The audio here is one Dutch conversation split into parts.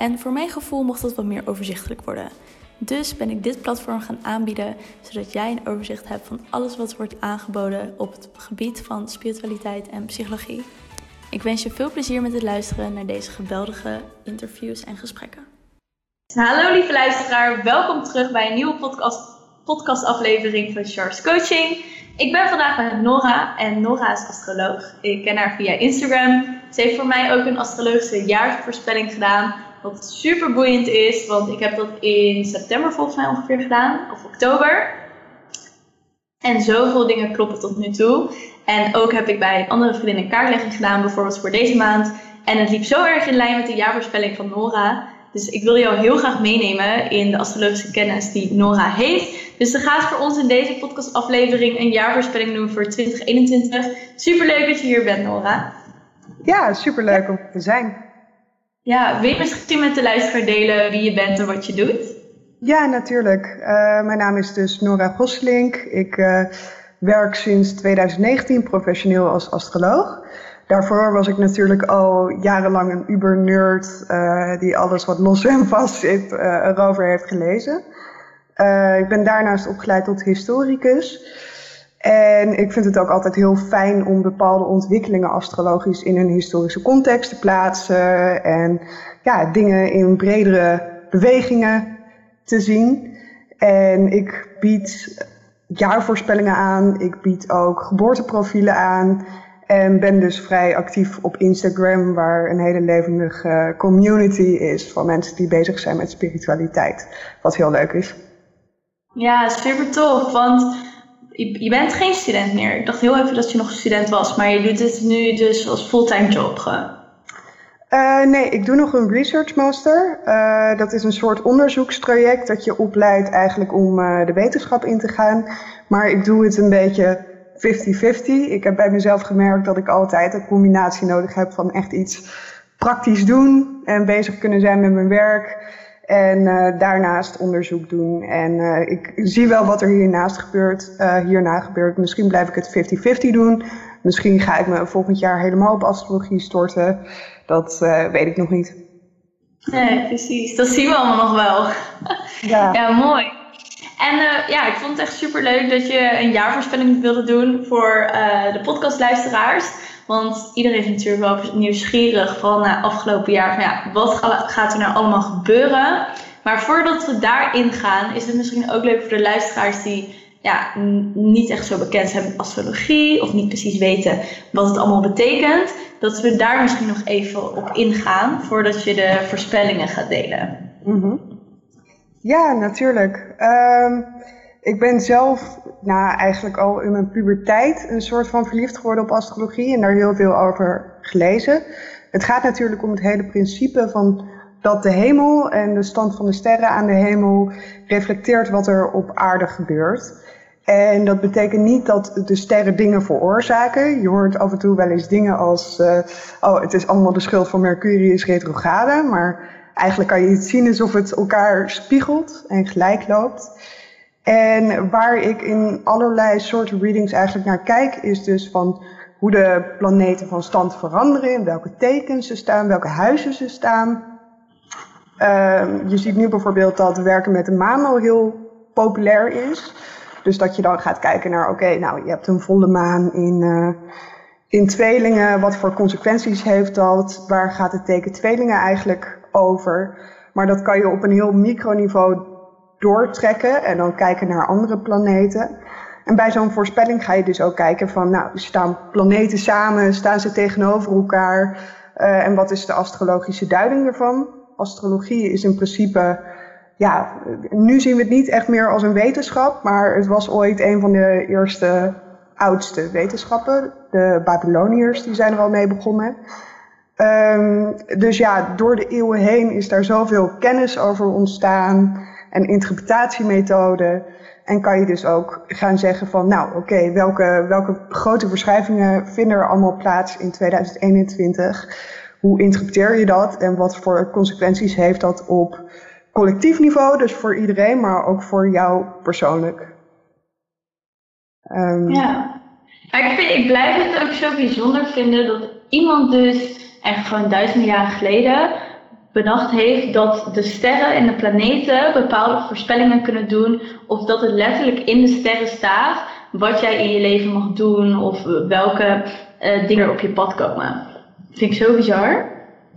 En voor mijn gevoel mocht dat wat meer overzichtelijk worden. Dus ben ik dit platform gaan aanbieden, zodat jij een overzicht hebt van alles wat wordt aangeboden op het gebied van spiritualiteit en psychologie. Ik wens je veel plezier met het luisteren naar deze geweldige interviews en gesprekken. Hallo lieve luisteraar, welkom terug bij een nieuwe podcast, podcastaflevering van Charles Coaching. Ik ben vandaag met Nora en Nora is astroloog. Ik ken haar via Instagram. Ze heeft voor mij ook een astrologische jaarsvoorspelling gedaan wat super boeiend is, want ik heb dat in september volgens mij ongeveer gedaan, of oktober. En zoveel dingen kloppen tot nu toe. En ook heb ik bij andere vriendin een kaartlegging gedaan, bijvoorbeeld voor deze maand. En het liep zo erg in lijn met de jaarvoorspelling van Nora. Dus ik wil jou heel graag meenemen in de astrologische kennis die Nora heeft. Dus ze gaat voor ons in deze podcastaflevering een jaarvoorspelling doen voor 2021. Super leuk dat je hier bent, Nora. Ja, super leuk om te zijn. Ja, wil je misschien met de luisteraar delen wie je bent en wat je doet? Ja, natuurlijk. Uh, mijn naam is dus Nora Voslink. Ik uh, werk sinds 2019 professioneel als astroloog. Daarvoor was ik natuurlijk al jarenlang een uber-nerd uh, die alles wat los en vast zit erover heeft gelezen. ik ben daarnaast opgeleid tot historicus. En ik vind het ook altijd heel fijn om bepaalde ontwikkelingen astrologisch in een historische context te plaatsen. En ja, dingen in bredere bewegingen te zien. En ik bied jaarvoorspellingen aan. Ik bied ook geboorteprofielen aan. En ben dus vrij actief op Instagram, waar een hele levendige community is van mensen die bezig zijn met spiritualiteit. Wat heel leuk is. Ja, super tof. Want je, je, bent geen student meer. Ik dacht heel even dat je nog student was, maar je doet het nu dus als fulltime job. Uh, nee, ik doe nog een research master. Uh, dat is een soort onderzoekstraject dat je opleidt eigenlijk om uh, de wetenschap in te gaan. Maar ik doe het een beetje 50-50. Ik heb bij mezelf gemerkt dat ik altijd een combinatie nodig heb van echt iets praktisch doen en bezig kunnen zijn met mijn werk. En uh, daarnaast onderzoek doen. En uh, ik zie wel wat er hiernaast gebeurt, uh, hierna gebeurt. Misschien blijf ik het 50-50 doen. Misschien ga ik me volgend jaar helemaal op astrologie storten. Dat weet ik nog niet. Nee, precies. Dat zien we allemaal nog wel. Ja, ja mooi. En ja, ik vond het echt super leuk dat je een jaarvoorspelling wilde doen voor de podcastluisteraars. Want iedereen is natuurlijk wel nieuwsgierig van na afgelopen jaar van ja, wat gaat er nou allemaal gebeuren? Maar voordat we daarin gaan, is het misschien ook leuk voor de luisteraars die ja, niet echt zo bekend zijn met astrologie of niet precies weten wat het allemaal betekent, dat we daar misschien nog even op ingaan voordat je de voorspellingen gaat delen. Mm Ja, natuurlijk. Um, ik ben zelf nou, eigenlijk al in mijn puberteit een soort van verliefd geworden op astrologie en daar heel veel over gelezen. Het gaat natuurlijk om het hele principe van dat de hemel en de stand van de sterren aan de hemel reflecteert wat er op aarde gebeurt. En dat betekent niet dat de sterren dingen veroorzaken. Je hoort af en toe wel eens dingen als, uh, oh, het is allemaal de schuld van Mercurius retrograde. Maar eigenlijk kan je het zien alsof het elkaar spiegelt en gelijk loopt. En waar ik in allerlei soorten readings eigenlijk naar kijk, is dus van hoe de planeten van stand veranderen, in welke tekens ze staan, welke huizen ze staan. Uh, je ziet nu bijvoorbeeld dat werken met de maan al heel populair is. Dus dat je dan gaat kijken naar, oké, nou je hebt een volle maan in, uh, in tweelingen. Wat voor consequenties heeft dat? Waar gaat het teken tweelingen eigenlijk over? Maar dat kan je op een heel microniveau doortrekken en dan kijken naar andere planeten. En bij zo'n voorspelling ga je dus ook kijken van, nou, staan planeten samen, staan ze tegenover elkaar? Uh, en wat is de astrologische duiding ervan? Astrologie is in principe, ja, nu zien we het niet echt meer als een wetenschap, maar het was ooit een van de eerste, oudste wetenschappen. De Babyloniërs, die zijn er al mee begonnen. Ehm, dus ja, door de eeuwen heen is daar zoveel kennis over ontstaan en interpretatiemethoden. En kan je dus ook gaan zeggen van, nou oké, welke, welke grote verschuivingen vinden er allemaal plaats in 2021? Hoe interpreteer je dat en wat voor consequenties heeft dat op collectief niveau, dus voor iedereen, maar ook voor jou persoonlijk? Um, ja, ik, vind, ik blijf het ook zo bijzonder vinden dat iemand dus echt gewoon duizenden jaren geleden bedacht heeft dat de sterren en de planeten bepaalde voorspellingen kunnen doen. Of dat het letterlijk in de sterren staat wat jij in je leven mag doen of welke uh, dingen op je pad komen. Vind ik zo bizar.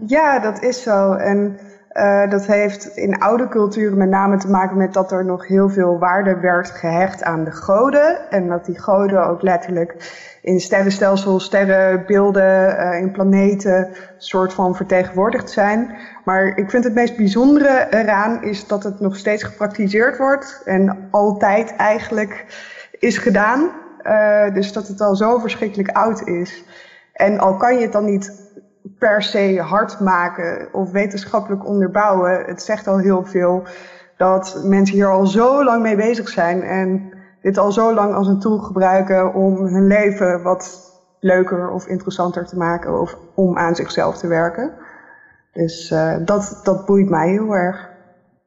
Ja, dat is zo. En uh, dat heeft in oude culturen met name te maken met dat er nog heel veel waarde werd gehecht aan de goden. En dat die goden ook letterlijk in sterrenstelsels, sterrenbeelden, uh, in planeten soort van vertegenwoordigd zijn. Maar ik vind het meest bijzondere eraan is dat het nog steeds gepraktiseerd wordt en altijd eigenlijk is gedaan. Uh, dus dat het al zo verschrikkelijk oud is. En al kan je het dan niet per se hard maken of wetenschappelijk onderbouwen. Het zegt al heel veel dat mensen hier al zo lang mee bezig zijn en dit al zo lang als een tool gebruiken om hun leven wat leuker of interessanter te maken of om aan zichzelf te werken. Dus uh, dat, dat boeit mij heel erg.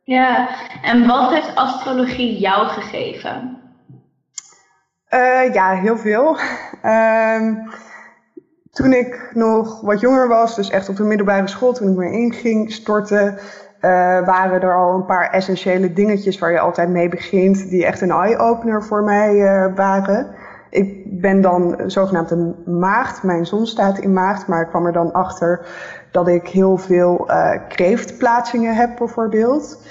Ja, en wat heeft astrologie jou gegeven? Uh, ja, heel veel. Uh, toen ik nog wat jonger was, dus echt op de middelbare school, toen ik me inging storten, uh, waren er al een paar essentiële dingetjes waar je altijd mee begint, die echt een eye-opener voor mij uh, waren. Ik ben dan zogenaamd een maagd, mijn zon staat in maagd, maar ik kwam er dan achter dat ik heel veel uh, kreeftplaatsingen heb bijvoorbeeld.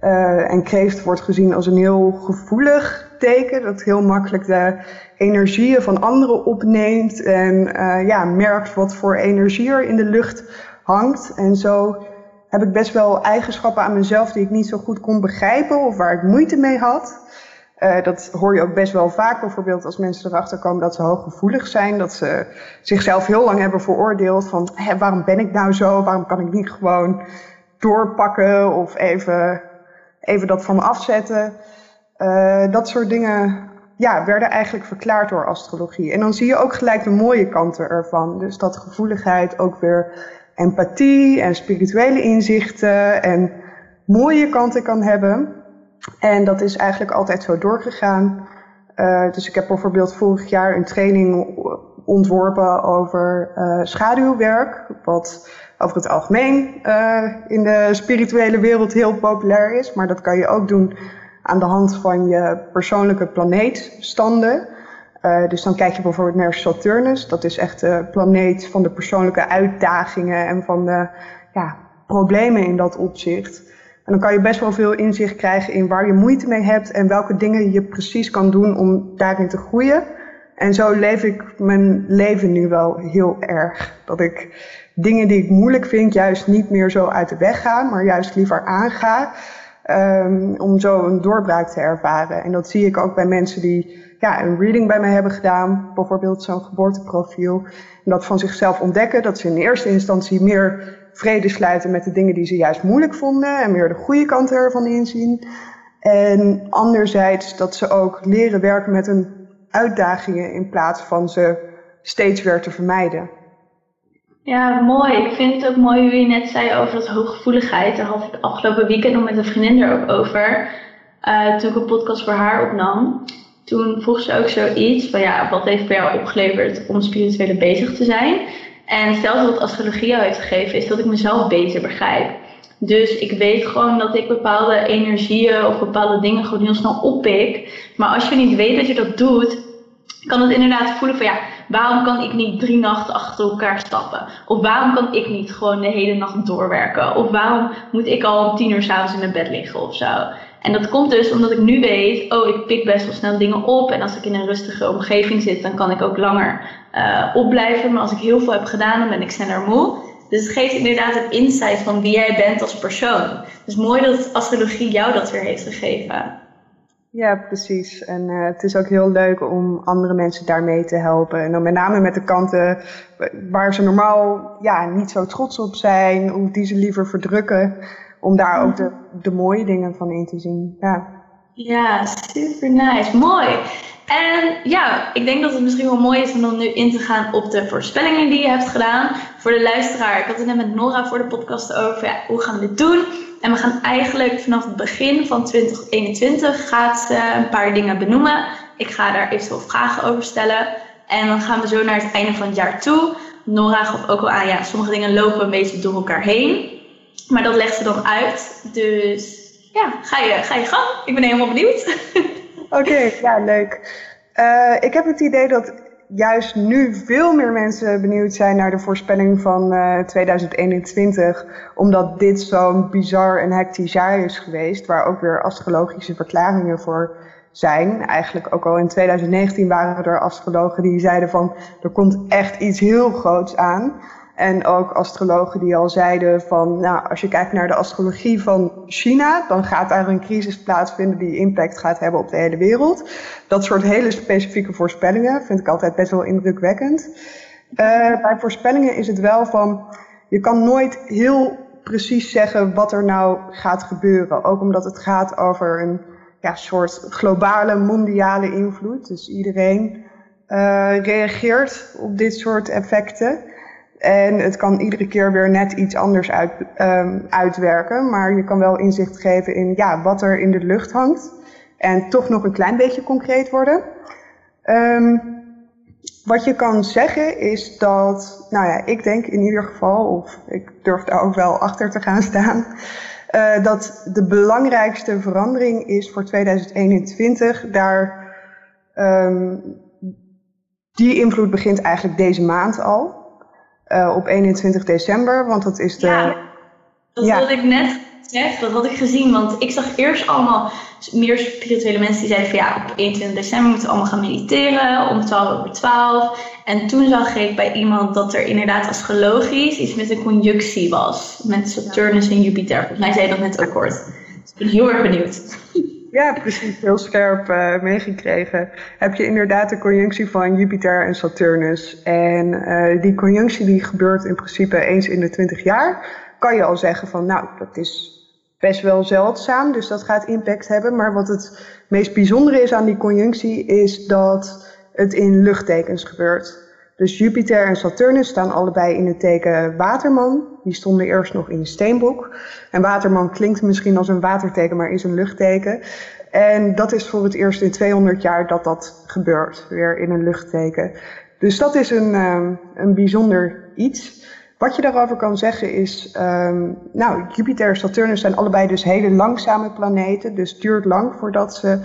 Uh, en kreeft wordt gezien als een heel gevoelig teken, dat heel makkelijk de energieën van anderen opneemt en uh, ja, merkt wat voor energie er in de lucht hangt. En zo heb ik best wel eigenschappen aan mezelf die ik niet zo goed kon begrijpen of waar ik moeite mee had. Uh, dat hoor je ook best wel vaak, bijvoorbeeld als mensen erachter komen dat ze hooggevoelig zijn, dat ze zichzelf heel lang hebben veroordeeld van hé, waarom ben ik nou zo, waarom kan ik niet gewoon doorpakken of even, even dat van me afzetten. Uh, dat soort dingen ja, werden eigenlijk verklaard door astrologie. En dan zie je ook gelijk de mooie kanten ervan. Dus dat gevoeligheid ook weer empathie en spirituele inzichten en mooie kanten kan hebben. En dat is eigenlijk altijd zo doorgegaan. Uh, dus ik heb bijvoorbeeld vorig jaar een training ontworpen over uh, schaduwwerk, wat over het algemeen uh, in de spirituele wereld heel populair is. Maar dat kan je ook doen aan de hand van je persoonlijke planeetstanden. Dus dan kijk je bijvoorbeeld naar Saturnus. Dat is echt de planeet van de persoonlijke uitdagingen en van de ja, problemen in dat opzicht. En dan kan je best wel veel inzicht krijgen in waar je moeite mee hebt en welke dingen je precies kan doen om daarin te groeien. En zo leef ik mijn leven nu wel heel erg. Dat ik dingen die ik moeilijk vind, juist niet meer zo uit de weg ga, maar juist liever aanga. Um, om zo een doorbraak te ervaren. En dat zie ik ook bij mensen die ja, een reading bij mij hebben gedaan, bijvoorbeeld zo'n geboorteprofiel. En dat van zichzelf ontdekken, dat ze in eerste instantie meer vrede sluiten met de dingen die ze juist moeilijk vonden en meer de goede kanten ervan inzien. En anderzijds dat ze ook leren werken met hun uitdagingen in plaats van ze steeds weer te vermijden. Ja, mooi. Ik vind het ook mooi hoe je net zei over dat hooggevoeligheid. Daar had ik afgelopen weekend nog met een vriendin er ook over. Uh, toen ik een podcast voor haar opnam. Toen vroeg ze ook zoiets van ja, wat heeft bij jou opgeleverd om spiritueel bezig te zijn? En stel dat astrologie jou heeft gegeven, is dat ik mezelf beter begrijp. Dus ik weet gewoon dat ik bepaalde energieën of bepaalde dingen gewoon heel snel oppik. Maar als je niet weet dat je dat doet, kan het inderdaad voelen van ja, waarom kan ik niet drie nachten achter elkaar stappen? Of waarom kan ik niet gewoon de hele nacht doorwerken? Of waarom moet ik al om tien uur s'avonds in mijn bed liggen of zo? En dat komt dus omdat ik nu weet, oh, ik pik best wel snel dingen op. En als ik in een rustige omgeving zit, dan kan ik ook langer uh, opblijven. Maar als ik heel veel heb gedaan, dan ben ik sneller moe. Dus het geeft inderdaad een insight van wie jij bent als persoon. Dus mooi dat astrologie jou dat weer heeft gegeven. Ja, precies. En uh, het is ook heel leuk om andere mensen daarmee te helpen. En dan met name met de kanten waar ze normaal ja, niet zo trots op zijn, of die ze liever verdrukken, om daar ook de, de mooie dingen van in te zien. Ja. ja, super nice. Mooi. En ja, ik denk dat het misschien wel mooi is om nu in te gaan op de voorspellingen die je hebt gedaan. Voor de luisteraar, ik had het net met Nora voor de podcast over, ja, hoe gaan we dit doen? En we gaan eigenlijk vanaf het begin van 2021 gaat een paar dingen benoemen. Ik ga daar eventueel vragen over stellen. En dan gaan we zo naar het einde van het jaar toe. Nora gaf ook al aan, ja, sommige dingen lopen een beetje door elkaar heen. Maar dat legt ze dan uit. Dus ja, ga je, ga je gang. Ik ben helemaal benieuwd. Oké, ja, leuk. Uh, ik heb het idee dat juist nu veel meer mensen benieuwd zijn naar de voorspelling van uh, eh, 2021. Omdat dit zo'n bizar en hectisch jaar is geweest. Waar ook weer astrologische verklaringen voor zijn. Eigenlijk ook al in 2019 waren er astrologen die zeiden van er komt echt iets heel groots aan. En ook astrologen die al zeiden van, nou, als je kijkt naar de astrologie van China, dan gaat daar een crisis plaatsvinden die impact gaat hebben op de hele wereld. Dat soort hele specifieke voorspellingen vind ik altijd best wel indrukwekkend. Uh, bij voorspellingen is het wel van, je kan nooit heel precies zeggen wat er nou gaat gebeuren. Ook omdat het gaat over een ja, soort globale, mondiale invloed. Dus iedereen uh, reageert op dit soort effecten. En het kan iedere keer weer net iets anders uit, um, uitwerken. Maar je kan wel inzicht geven in ja, wat er in de lucht hangt. En toch nog een klein beetje concreet worden. Um, wat je kan zeggen is dat, nou ja, ik denk in ieder geval, of ik durf daar ook wel achter te gaan staan, uh, dat de belangrijkste verandering is voor 2021 daar. Um, die invloed begint eigenlijk deze maand al. Uh, op 21 december, want dat is de. Ja, dat wilde ik net zeggen, dat had ik gezien. Want ik zag eerst allemaal meer spirituele mensen die zeiden van ja, op 21 december moeten we allemaal gaan mediteren om 12 over 12. En toen zag ik bij iemand dat er inderdaad astrologisch iets met een conjunctie was. Met Saturnus en Jupiter. Volgens mij zei dat net ook kort. Dus ik ben heel erg benieuwd. Ja, precies. Heel scherp uh, meegekregen. Heb je inderdaad de conjunctie van Jupiter en Saturnus. En uh, die conjunctie die gebeurt in principe eens in de 20 jaar. Kan je al zeggen van nou, dat is best wel zeldzaam. Dus dat gaat impact hebben. Maar wat het meest bijzondere is aan die conjunctie is dat het in luchttekens gebeurt. Dus Jupiter en Saturnus staan allebei in het teken Waterman. Die stonden eerst nog in een steenboek. En Waterman klinkt misschien als een waterteken, maar is een luchtteken. En dat is voor het eerst in 200 jaar dat dat gebeurt, weer in een luchtteken. Dus dat is een, um, een bijzonder iets. Wat je daarover kan zeggen is, um, nou, Jupiter en Saturnus zijn allebei dus hele langzame planeten. Dus het duurt lang voordat ze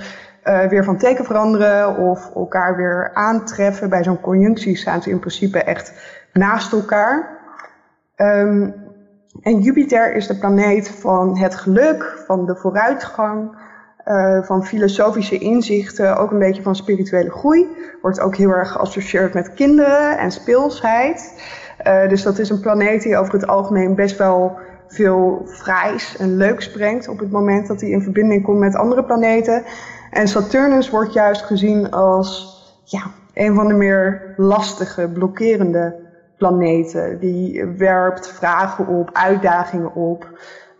uh, weer van teken veranderen of elkaar weer aantreffen. Bij zo'n conjunctie staan ze in principe echt naast elkaar. Um, en Jupiter is de planeet van het geluk, van de vooruitgang, uh, van filosofische inzichten, ook een beetje van spirituele groei. Wordt ook heel erg geassocieerd met kinderen en speelsheid. Uh, dus dat is een planeet die over het algemeen best wel veel fraais en leuks brengt op het moment dat hij in verbinding komt met andere planeten. En Saturnus wordt juist gezien als ja, een van de meer lastige, blokkerende planeten. Die werpt vragen op, uitdagingen op.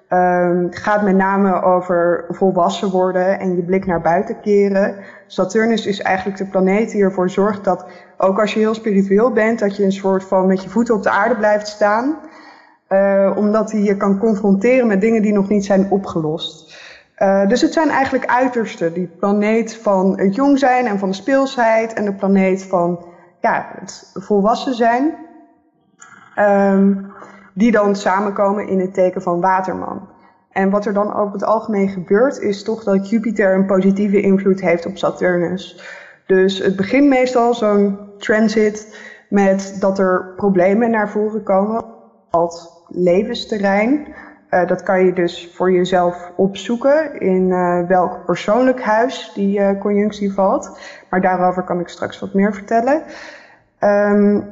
Het gaat met name over volwassen worden en je blik naar buiten keren. Saturnus is eigenlijk de planeet die ervoor zorgt dat, ook als je heel spiritueel bent, dat je een soort van met je voeten op de aarde blijft staan. Uh, omdat hij je kan confronteren met dingen die nog niet zijn opgelost. Uh, dus het zijn eigenlijk uitersten. Die planeet van het jong zijn en van de speelsheid. En de planeet van ja, het volwassen zijn. Um, die dan samenkomen in het teken van Waterman. En wat er dan over het algemeen gebeurt, is toch dat Jupiter een positieve invloed heeft op Saturnus. Dus het begint meestal zo'n transit met dat er problemen naar voren komen als levensterrein. Uh, dat kan je dus voor jezelf opzoeken in uh, welk persoonlijk huis die uh, conjunctie valt. Maar daarover kan ik straks wat meer vertellen. Um,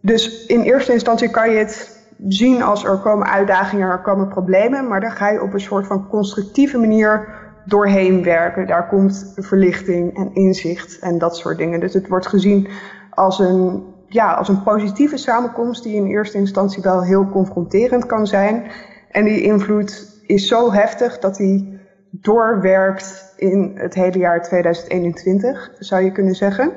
dus in eerste instantie kan je het zien als er komen uitdagingen, er komen problemen. Maar dan ga je op een soort van constructieve manier doorheen werken. Daar komt verlichting en inzicht en dat soort dingen. Dus het wordt gezien als een, ja, als een positieve samenkomst die in eerste instantie wel heel confronterend kan zijn. En die invloed is zo heftig dat die doorwerkt in het hele jaar 2021, zou je kunnen zeggen.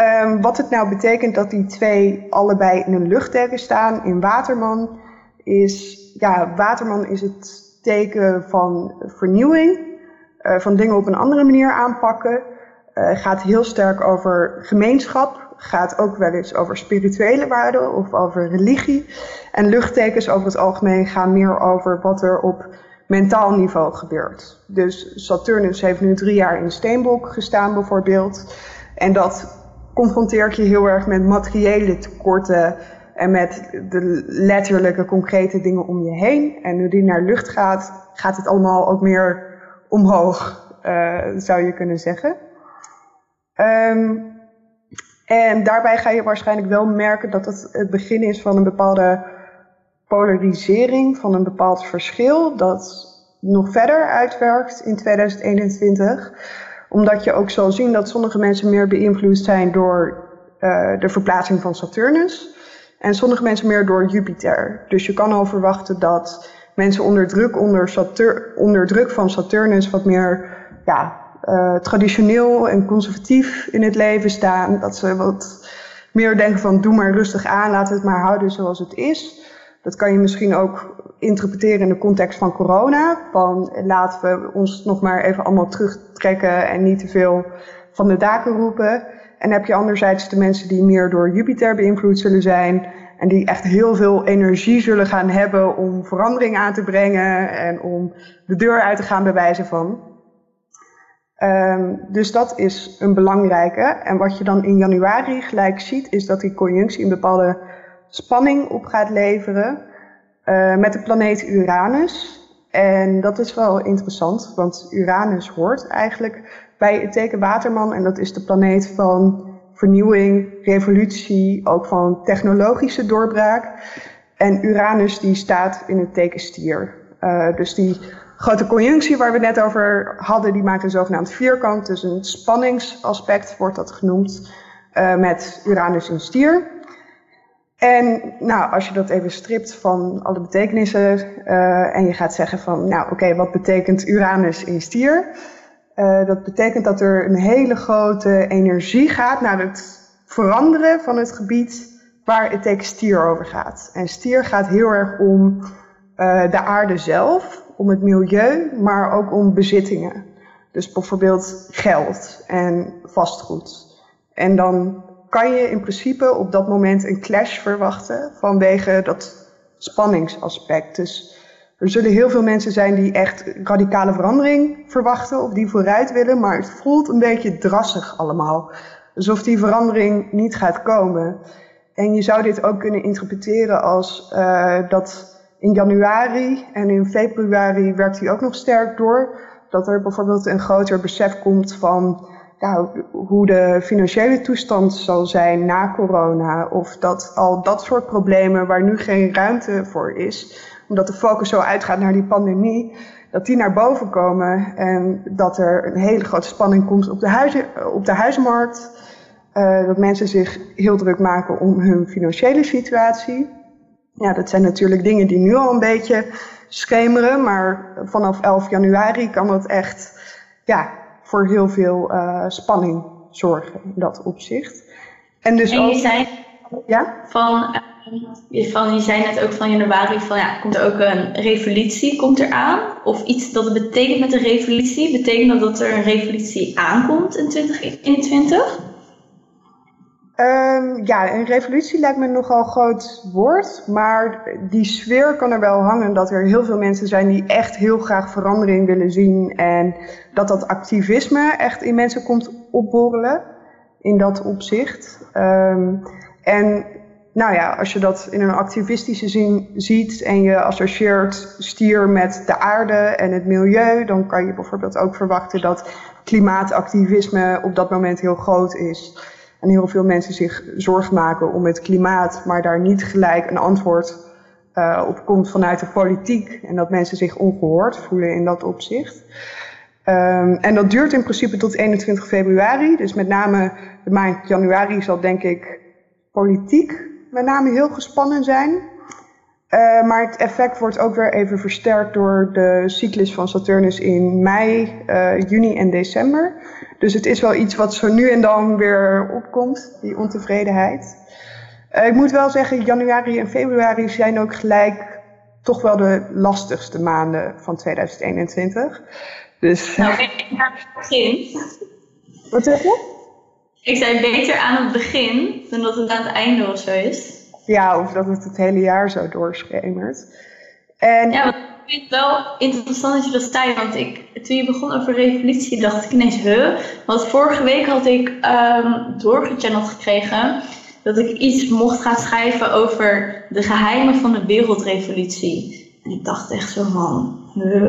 Um, wat het nou betekent dat die twee allebei in een luchtteken staan in Waterman, is, ja, Waterman is het teken van vernieuwing, uh, van dingen op een andere manier aanpakken. Uh, gaat heel sterk over gemeenschap, gaat ook wel eens over spirituele waarden of over religie. En luchttekens over het algemeen gaan meer over wat er op mentaal niveau gebeurt. Dus Saturnus heeft nu drie jaar in Steenbok gestaan bijvoorbeeld. En dat confronteert je heel erg met materiële tekorten en met de letterlijke concrete dingen om je heen. En nu die naar lucht gaat, gaat het allemaal ook meer omhoog, uh, zou je kunnen zeggen. Um, en daarbij ga je waarschijnlijk wel merken dat het het begin is van een bepaalde polarisering, van een bepaald verschil dat nog verder uitwerkt in 2021. Omdat je ook zal zien dat sommige mensen meer beïnvloed zijn door uh, de verplaatsing van Saturnus. En sommige mensen meer door Jupiter. Dus je kan al verwachten dat mensen onder druk, onder, Satur onder druk van Saturnus wat meer ja, uh, traditioneel en conservatief in het leven staan. Dat ze wat meer denken van doe maar rustig aan, laat het maar houden zoals het is. Dat kan je misschien ook interpreteren in de context van corona. Van laten we ons nog maar even allemaal terugtrekken en niet te veel van de daken roepen. En heb je anderzijds de mensen die meer door Jupiter beïnvloed zullen zijn. En die echt heel veel energie zullen gaan hebben om verandering aan te brengen en om de deur uit te gaan bij wijze van. Um, dus dat is een belangrijke. En wat je dan in januari gelijk ziet, is dat die conjunctie een bepaalde spanning op gaat leveren uh, met de planeet Uranus. En dat is wel interessant, want Uranus hoort eigenlijk bij het teken Waterman. En dat is de planeet van vernieuwing, revolutie, ook van technologische doorbraak. En Uranus die staat in het teken stier. Uh, dus die grote conjunctie waar we net over hadden, die maakt een zogenaamd vierkant. Dus een spanningsaspect wordt dat genoemd uh, met Uranus in stier. En nou, als je dat even stript van alle betekenissen uh, en je gaat zeggen van, nou oké, wat betekent Uranus in stier? Uh, dat betekent dat er een hele grote energie gaat naar het veranderen van het gebied waar het teken stier over gaat. En stier gaat heel erg om de aarde zelf, om het milieu, maar ook om bezittingen. Dus bijvoorbeeld geld en vastgoed. En dan kan je in principe op dat moment een clash verwachten vanwege dat spanningsaspect. Dus er zullen heel veel mensen zijn die echt radicale verandering verwachten of die vooruit willen, maar het voelt een beetje drassig allemaal. Alsof die verandering niet gaat komen. En je zou dit ook kunnen interpreteren als uh, dat in januari en in februari werkt hij ook nog sterk door. Dat er bijvoorbeeld een groter besef komt van ja, hoe de financiële toestand zal zijn na corona. Of dat al dat soort problemen waar nu geen ruimte voor is, omdat de focus zo uitgaat naar die pandemie, dat die naar boven komen en dat er een hele grote spanning komt op de, huizen, op de huizenmarkt. Uh, dat mensen zich heel druk maken om hun financiële situatie. Ja, dat zijn natuurlijk dingen die nu al een beetje schemeren, maar vanaf 11 januari kan dat echt ja, voor heel veel uh, spanning zorgen in dat opzicht. En dus en je ook, zei ja? van, uh, van, je zei net ook van januari van ja, komt er ook een revolutie komt er aan? Of iets dat het betekent met een revolutie? Betekent dat dat er een revolutie aankomt in 2021? Um, ja, een revolutie lijkt me nogal groot woord, maar die sfeer kan er wel hangen dat er heel veel mensen zijn die echt heel graag verandering willen zien en dat dat activisme echt in mensen komt opborrelen in dat opzicht. Um, en nou ja, als je dat in een activistische zin ziet en je associeert stier met de aarde en het milieu, dan kan je bijvoorbeeld ook verwachten dat klimaatactivisme op dat moment heel groot is. En heel veel mensen zich zorgen maken om het klimaat, maar daar niet gelijk een antwoord uh, opkomt vanuit de politiek en dat mensen zich ongehoord voelen in dat opzicht. Um, en dat duurt in principe tot 21 februari. Dus met name de maand januari zal denk ik politiek met name heel gespannen zijn. Uh, maar het effect wordt ook weer even versterkt door de cyclus van Saturnus in mei, uh, juni en december. Dus het is wel iets wat zo nu en dan weer opkomt, die ontevredenheid. Uh, ik moet wel zeggen, januari en februari zijn ook gelijk toch wel de lastigste maanden van 2021. Dus... Nou, beter aan het begin. Wat zeg je? Ik zei beter aan het begin dan dat het aan het einde of zo is. Ja, of dat het het hele jaar zo doorschemert. En... Ja, ik vind het wel interessant dat je dat zei. Want ik, toen je begon over revolutie, dacht ik ineens, huh? Want vorige week had ik um, doorgechanneld gekregen dat ik iets mocht gaan schrijven over de geheimen van de wereldrevolutie. En ik dacht echt zo van,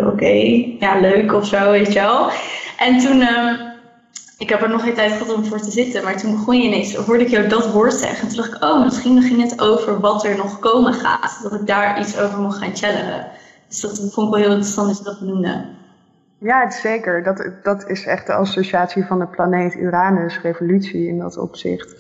oké, ja leuk of zo, weet je wel. En toen, um, ik heb er nog geen tijd gehad om voor te zitten, maar toen begon je ineens, hoorde ik jou dat woord zeggen. En toen dacht ik, oh, misschien ging het over wat er nog komen gaat. Dat ik daar iets over mocht gaan channelen. Dus dat vond ik wel heel interessant dat je dat benoemde. Ja, zeker. Dat, dat is echt de associatie van de planeet Uranus, revolutie in dat opzicht.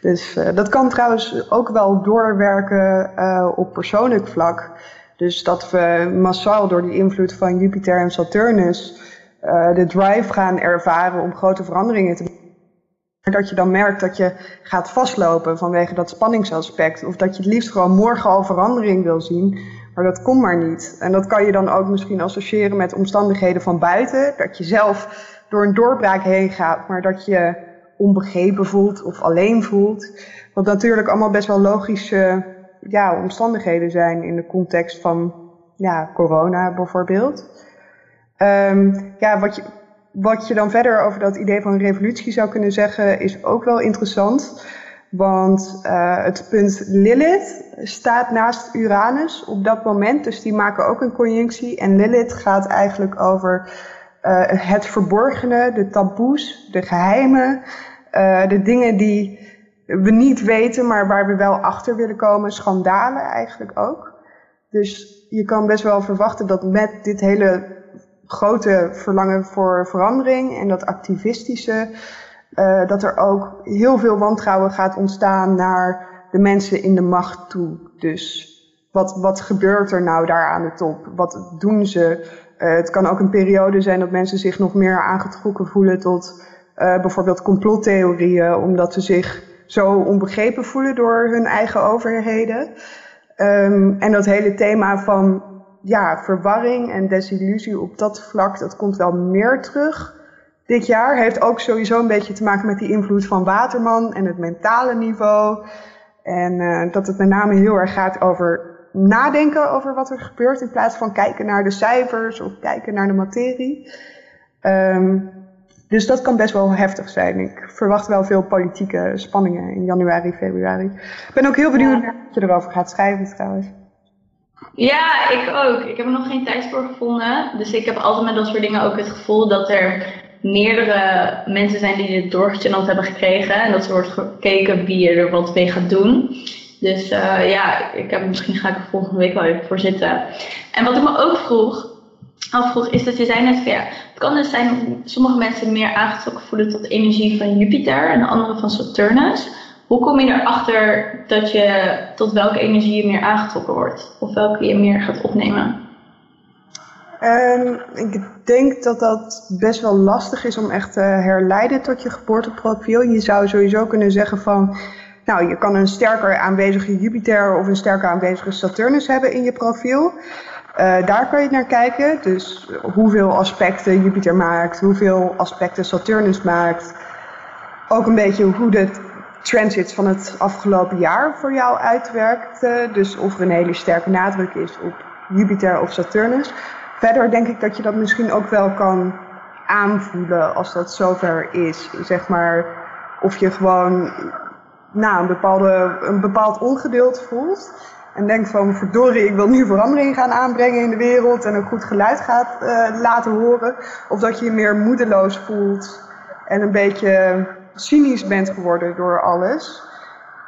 Dus uh, dat kan trouwens ook wel doorwerken uh, op persoonlijk vlak. Dus dat we massaal door die invloed van Jupiter en Saturnus uh, de drive gaan ervaren om grote veranderingen te maken. Dat je dan merkt dat je gaat vastlopen vanwege dat spanningsaspect. Of dat je het liefst gewoon morgen al verandering wil zien. Maar dat komt maar niet. En dat kan je dan ook misschien associëren met omstandigheden van buiten. Dat je zelf door een doorbraak heen gaat, maar dat je onbegrepen voelt of alleen voelt. Wat natuurlijk allemaal best wel logische ja, omstandigheden zijn in de context van ja, corona bijvoorbeeld. Um, ja, wat je, wat je dan verder over dat idee van een revolutie zou kunnen zeggen, is ook wel interessant. Want uh, het punt Lilith staat naast Uranus op dat moment, dus die maken ook een conjunctie. En Lilith gaat eigenlijk over uh, het verborgene, de taboes, de geheimen, uh, de dingen die we niet weten, maar waar we wel achter willen komen, schandalen eigenlijk ook. Dus je kan best wel verwachten dat met dit hele grote verlangen voor verandering en dat activistische, uh, dat er ook heel veel wantrouwen gaat ontstaan naar de mensen in de macht toe. Dus wat, wat gebeurt er nou daar aan de top? Wat doen ze? Uh, het kan ook een periode zijn dat mensen zich nog meer aangetrokken voelen tot uh, bijvoorbeeld complottheorieën, omdat ze zich zo onbegrepen voelen door hun eigen overheden. Um, en dat hele thema van ja, verwarring en desillusie op dat vlak, dat komt wel meer terug dit jaar. Heeft ook sowieso een beetje te maken met die invloed van Waterman en het mentale niveau. En uh, dat het met name heel erg gaat over nadenken over wat er gebeurt in plaats van kijken naar de cijfers of kijken naar de materie. Um, dus dat kan best wel heftig zijn. Ik verwacht wel veel politieke spanningen in januari, februari. Ik ben ook heel benieuwd ja. wat je erover gaat schrijven trouwens. Ja, ik ook. Ik heb er nog geen tijd voor gevonden. Dus ik heb altijd met dat soort dingen ook het gevoel dat er meerdere mensen zijn die dit doorgechanneld hebben gekregen. En dat er wordt gekeken wie er wat mee gaat doen. Dus uh, ja, ik heb, misschien ga ik er volgende week wel even voor zitten. En wat ik me ook vroeg, afvroeg, is dat je zei net van ja, het kan dus zijn dat sommige mensen meer aangetrokken voelen tot de energie van Jupiter en de andere van Saturnus. Hoe kom je erachter dat je tot welke energie je meer aangetrokken wordt? Of welke je meer gaat opnemen? Um, ik denk dat dat best wel lastig is om echt te herleiden tot je geboorteprofiel. Je zou sowieso kunnen zeggen van, nou, je kan een sterker aanwezige Jupiter of een sterker aanwezige Saturnus hebben in je profiel. Uh, daar kan je naar kijken. Dus hoeveel aspecten Jupiter maakt, hoeveel aspecten Saturnus maakt. Ook een beetje hoe de transit van het afgelopen jaar voor jou uitwerkt. Dus of er een hele sterke nadruk is op Jupiter of Saturnus. Verder denk ik dat je dat misschien ook wel kan aanvoelen als dat zover is. Zeg maar of je gewoon nou, een, bepaalde, een bepaald ongeduld voelt. En denkt van verdorie, ik wil nu verandering gaan aanbrengen in de wereld en een goed geluid gaat uh, laten horen. Of dat je je meer moedeloos voelt en een beetje cynisch bent geworden door alles.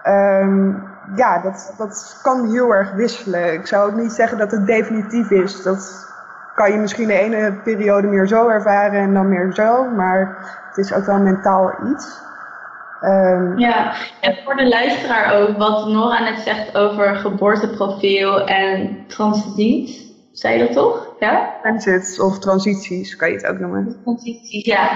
Um, ja, dat, dat kan heel erg wisselen. Ik zou ook niet zeggen dat het definitief is. Dat kan je misschien de ene periode meer zo ervaren en dan meer zo. Maar het is ook wel mentaal iets. Um, ja, en voor de luisteraar ook, wat Nora net zegt over geboorteprofiel en transities. Zei je dat toch? Ja? Transits of transities, kan je het ook noemen. Transities, ja.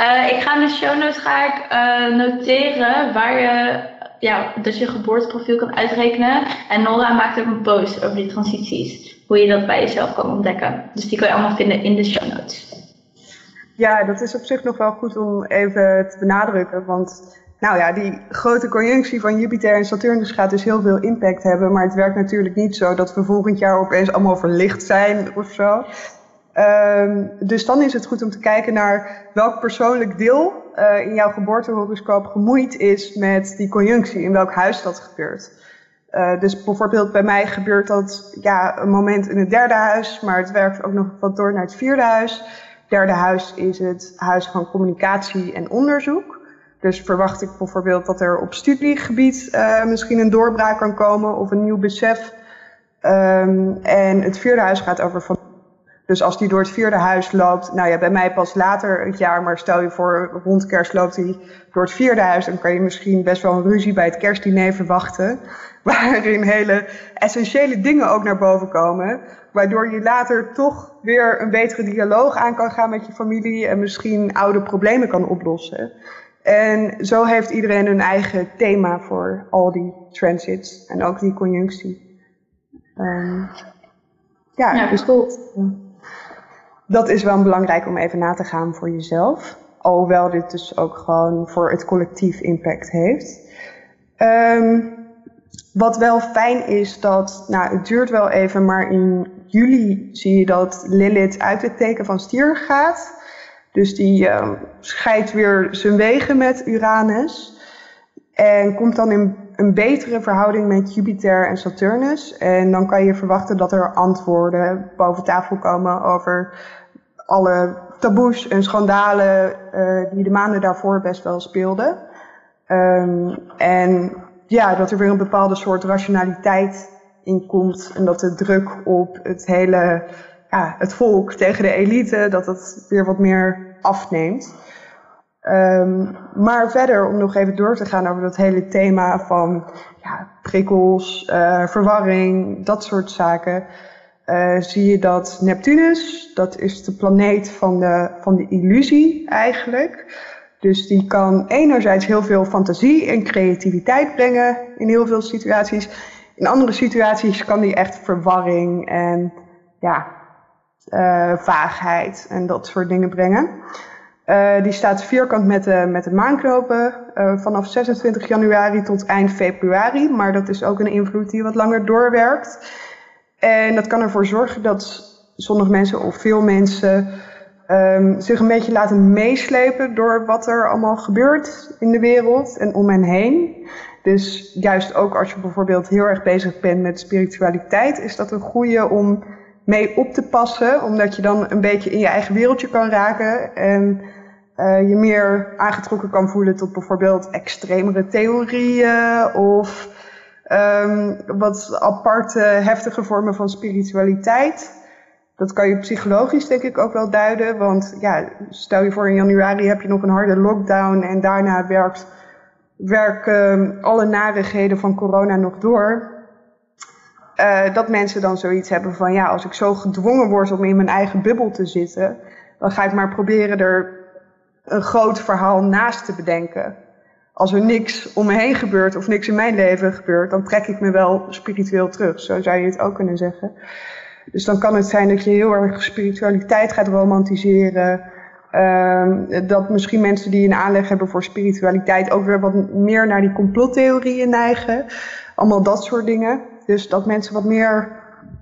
Uh, ik ga in de show notes ga ik, uh, noteren waar je, ja, dat je geboorteprofiel kan uitrekenen. En Nora maakt ook een post over die transities. Hoe je dat bij jezelf kan ontdekken. Dus die kan je allemaal vinden in de show notes. Ja, dat is op zich nog wel goed om even te benadrukken. Want nou ja, die grote conjunctie van Jupiter en Saturnus gaat dus heel veel impact hebben. Maar het werkt natuurlijk niet zo dat we volgend jaar opeens allemaal verlicht zijn of zo. Um, dus dan is het goed om te kijken naar welk persoonlijk deel uh, in jouw geboortehoroscoop gemoeid is met die conjunctie, in welk huis dat gebeurt. Uh, dus bijvoorbeeld bij mij gebeurt dat ja, een moment in het derde huis, maar het werkt ook nog wat door naar het vierde huis. Derde huis is het huis van communicatie en onderzoek. Dus verwacht ik bijvoorbeeld dat er op studiegebied uh, misschien een doorbraak kan komen of een nieuw besef. Um, en het vierde huis gaat over van. Dus als die door het vierde huis loopt, nou ja, bij mij pas later het jaar, maar stel je voor rond kerst loopt hij door het vierde huis, dan kan je misschien best wel een ruzie bij het kerstdiner verwachten. Waarin hele essentiële dingen ook naar boven komen. Waardoor je later toch weer een betere dialoog aan kan gaan met je familie en misschien oude problemen kan oplossen. En zo heeft iedereen een eigen thema voor al die transits en ook die conjunctie. Um, ja, ja, dus dat, dat is wel belangrijk om even na te gaan voor jezelf. Alhoewel dit dus ook gewoon voor het collectief impact heeft. Um, wat wel fijn is dat, nou het duurt wel even, maar in juli zie je dat Lilith uit het teken van stier gaat. Dus die uh, scheidt weer zijn wegen met Uranus. En komt dan in een betere verhouding met Jupiter en Saturnus. En dan kan je verwachten dat er antwoorden boven tafel komen over alle taboes en schandalen uh, die de maanden daarvoor best wel speelden. Um, en ja, dat er weer een bepaalde soort rationaliteit in komt. En dat de druk op het hele ja, het volk tegen de elite, dat het weer wat meer afneemt. Um, maar verder, om nog even door te gaan over dat hele thema van ja, prikkels, uh, verwarring, dat soort zaken. Uh, zie je dat Neptunus, dat is de planeet van de, van de illusie eigenlijk. Dus die kan enerzijds heel veel fantasie en creativiteit brengen in heel veel situaties. In andere situaties kan die echt verwarring en ja, uh, vaagheid en dat soort dingen brengen. Uh, die staat vierkant met de, met de maanknopen uh, vanaf 26 januari tot eind februari. Maar dat is ook een invloed die wat langer doorwerkt. En dat kan ervoor zorgen dat sommige mensen of veel mensen um, zich een beetje laten meeslepen door wat er allemaal gebeurt in de wereld en om hen heen. Dus juist ook als je bijvoorbeeld heel erg bezig bent met spiritualiteit, is dat een goede om mee op te passen, omdat je dan een beetje in je eigen wereldje kan raken en uh, je meer aangetrokken kan voelen tot bijvoorbeeld extremere theorieën of um, wat aparte, heftige vormen van spiritualiteit. Dat kan je psychologisch denk ik ook wel duiden, want ja, stel je voor in januari heb je nog een harde lockdown en daarna werkt, werken alle narigheden van corona nog door. Uh, dat mensen dan zoiets hebben van ja, als ik zo gedwongen word om in mijn eigen bubbel te zitten, dan ga ik maar proberen er een groot verhaal naast te bedenken. Als er niks om me heen gebeurt of niks in mijn leven gebeurt, dan trek ik me wel spiritueel terug. Zo zou je het ook kunnen zeggen. Dus dan kan het zijn dat je heel erg spiritualiteit gaat romantiseren. Uh, dat misschien mensen die een aanleg hebben voor spiritualiteit ook weer wat meer naar die complottheorieën neigen. Allemaal dat soort dingen. Dus dat mensen wat meer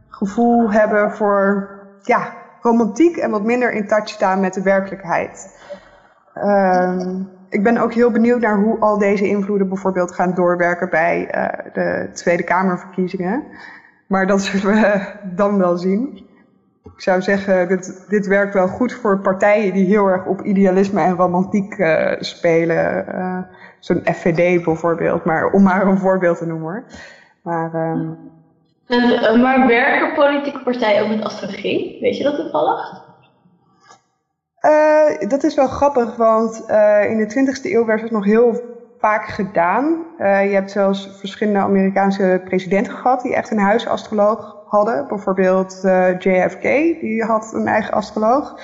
gevoel hebben voor ja, romantiek en wat minder in touch staan met de werkelijkheid. Uh, ik ben ook heel benieuwd naar hoe al deze invloeden bijvoorbeeld gaan doorwerken bij uh, de Tweede Kamerverkiezingen. Maar dat zullen we dan wel zien. ik zou zeggen, dit, dit werkt wel goed voor partijen die heel erg op idealisme en romantiek uh, spelen. Uh, Zo'n FVD bijvoorbeeld, maar om maar een voorbeeld te noemen hoor. Maar, um... en, maar werken politieke partijen ook met astrologie? Weet je dat toevallig? Uh, dat is wel grappig, want in de 20e eeuw werd het nog heel vaak gedaan. je hebt zelfs verschillende Amerikaanse presidenten gehad die echt een huisastroloog hadden. Bijvoorbeeld eh, JFK, die had een eigen astroloog.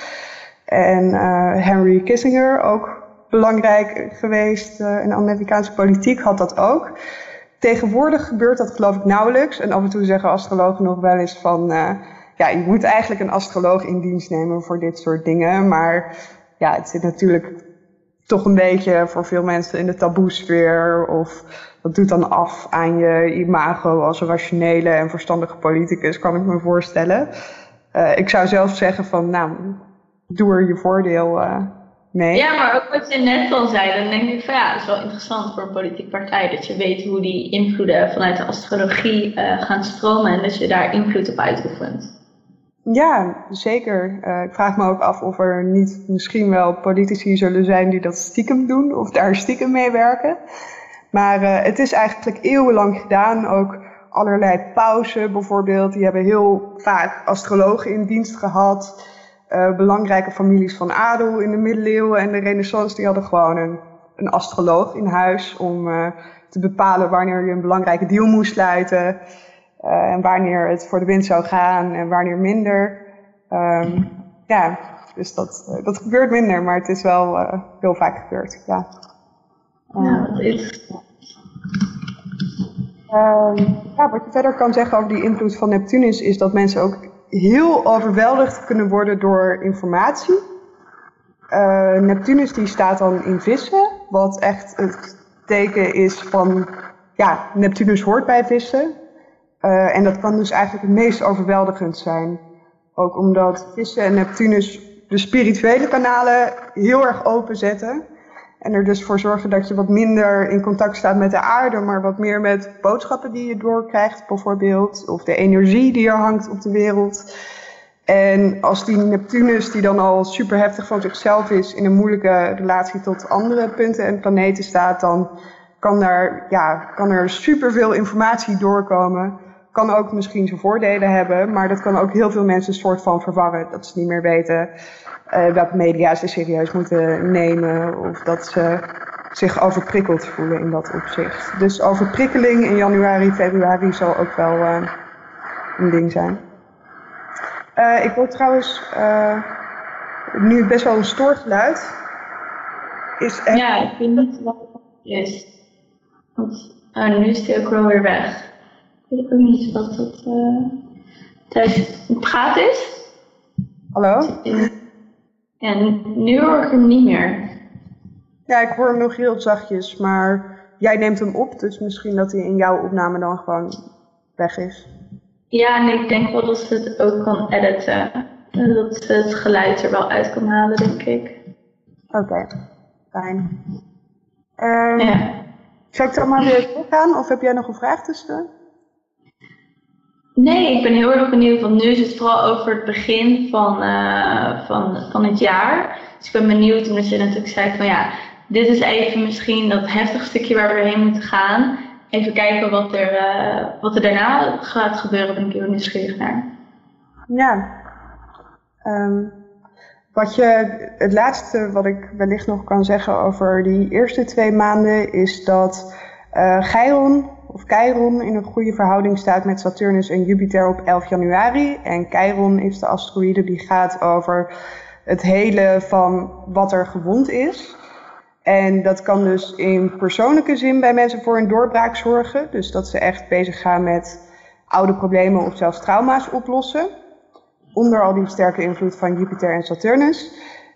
En Henry Kissinger, ook belangrijk geweest in de Amerikaanse politiek, had dat ook. Tegenwoordig gebeurt dat geloof ik nauwelijks. En af en toe zeggen astrologen nog wel eens van... ja, je moet eigenlijk een astroloog in dienst nemen voor dit soort dingen. Maar ja, het zit natuurlijk toch een beetje voor veel mensen in de taboesfeer. Of dat doet dan af aan je imago als een rationele en verstandige politicus, kan ik me voorstellen. Uh, ik zou zelf zeggen van, nou, doe er je voordeel uh, Ja, maar ook wat je net al zei, dan denk ik van ja, het is wel interessant voor een politieke partij dat je weet hoe die invloeden vanuit de astrologie uh, gaan stromen en dat je daar invloed op uitoefent. Ja, zeker. Uh, ik vraag me ook af of er niet misschien wel politici zullen zijn die dat stiekem doen of daar stiekem mee werken. Maar uh, het is eigenlijk eeuwenlang gedaan. Ook allerlei pauzen bijvoorbeeld. Die hebben heel vaak astrologen in dienst gehad. Uh, belangrijke families van adel in de middeleeuwen en de renaissance, die hadden gewoon een, een astroloog in huis om uh, te bepalen wanneer je een belangrijke deal moest sluiten. en wanneer het voor de wind zou gaan en wanneer minder. Um, ja, dus dat, dat gebeurt minder, maar het is wel heel vaak gebeurd. Ja. Ja, dat is. Uh, ja, wat je verder kan zeggen over die invloed van Neptunus is dat mensen ook heel overweldigd kunnen worden door informatie. Uh, Neptunus die staat dan in vissen, wat echt het teken is van, ja, Neptunus hoort bij vissen. Uh, en dat kan dus eigenlijk het meest overweldigend zijn. Ook omdat vissen en Neptunus de spirituele kanalen heel erg openzetten. En er dus voor zorgen dat je wat minder in contact staat met de aarde, maar wat meer met boodschappen die je doorkrijgt, bijvoorbeeld. Of de energie die er hangt op de wereld. En als die Neptunus, die dan al super heftig van zichzelf is, in een moeilijke relatie tot andere punten en planeten staat, dan kan, daar, ja, kan er superveel informatie doorkomen. Kan ook misschien zijn voordelen hebben, maar dat kan ook heel veel mensen een soort van verwarren. Dat ze niet meer weten uh, welke media ze serieus moeten nemen of dat ze zich overprikkeld voelen in dat opzicht. Dus overprikkeling in januari, februari zal ook wel uh, een ding zijn. Uh, ik hoor trouwens nu best wel een stoorgeluid. Is echt... Ja, ik vind het wel is. Want nu is het ook wel weer weg. Ik weet ook niet wat dat thuis gaat is. Hallo? En nu hoor ik hem niet meer. Ja, ik hoor hem nog heel zachtjes, maar jij neemt hem op, dus misschien dat hij in jouw opname dan gewoon weg is. Ja, en ik denk wel dat ze het ook kan editen. Dat ze het geluid er wel uit kan halen, denk ik. Oké, fijn. Um, ja. Zal ik dan maar weer gaan, of heb jij nog een vraag tussen? Nee, ik ben heel erg benieuwd, want nu is het vooral over het begin van, uh, van, van het jaar. Dus ik ben benieuwd, omdat je natuurlijk zei van ja, dit is even misschien dat heftige stukje waar we heen moeten gaan. Even kijken wat er, uh, wat er daarna gaat gebeuren, ben ik heel nieuwsgierig naar. Ja, um, wat je, het laatste wat ik wellicht nog kan zeggen over die eerste twee maanden is dat uh, of Chiron in een goede verhouding staat met Saturnus en Jupiter op 11 januari. En Chiron is de asteroïde die gaat over het hele van wat er gewond is. En dat kan dus in persoonlijke zin bij mensen voor een doorbraak zorgen. Dus dat ze echt bezig gaan met oude problemen of zelfs trauma's oplossen. Onder al die sterke invloed van Jupiter en Saturnus.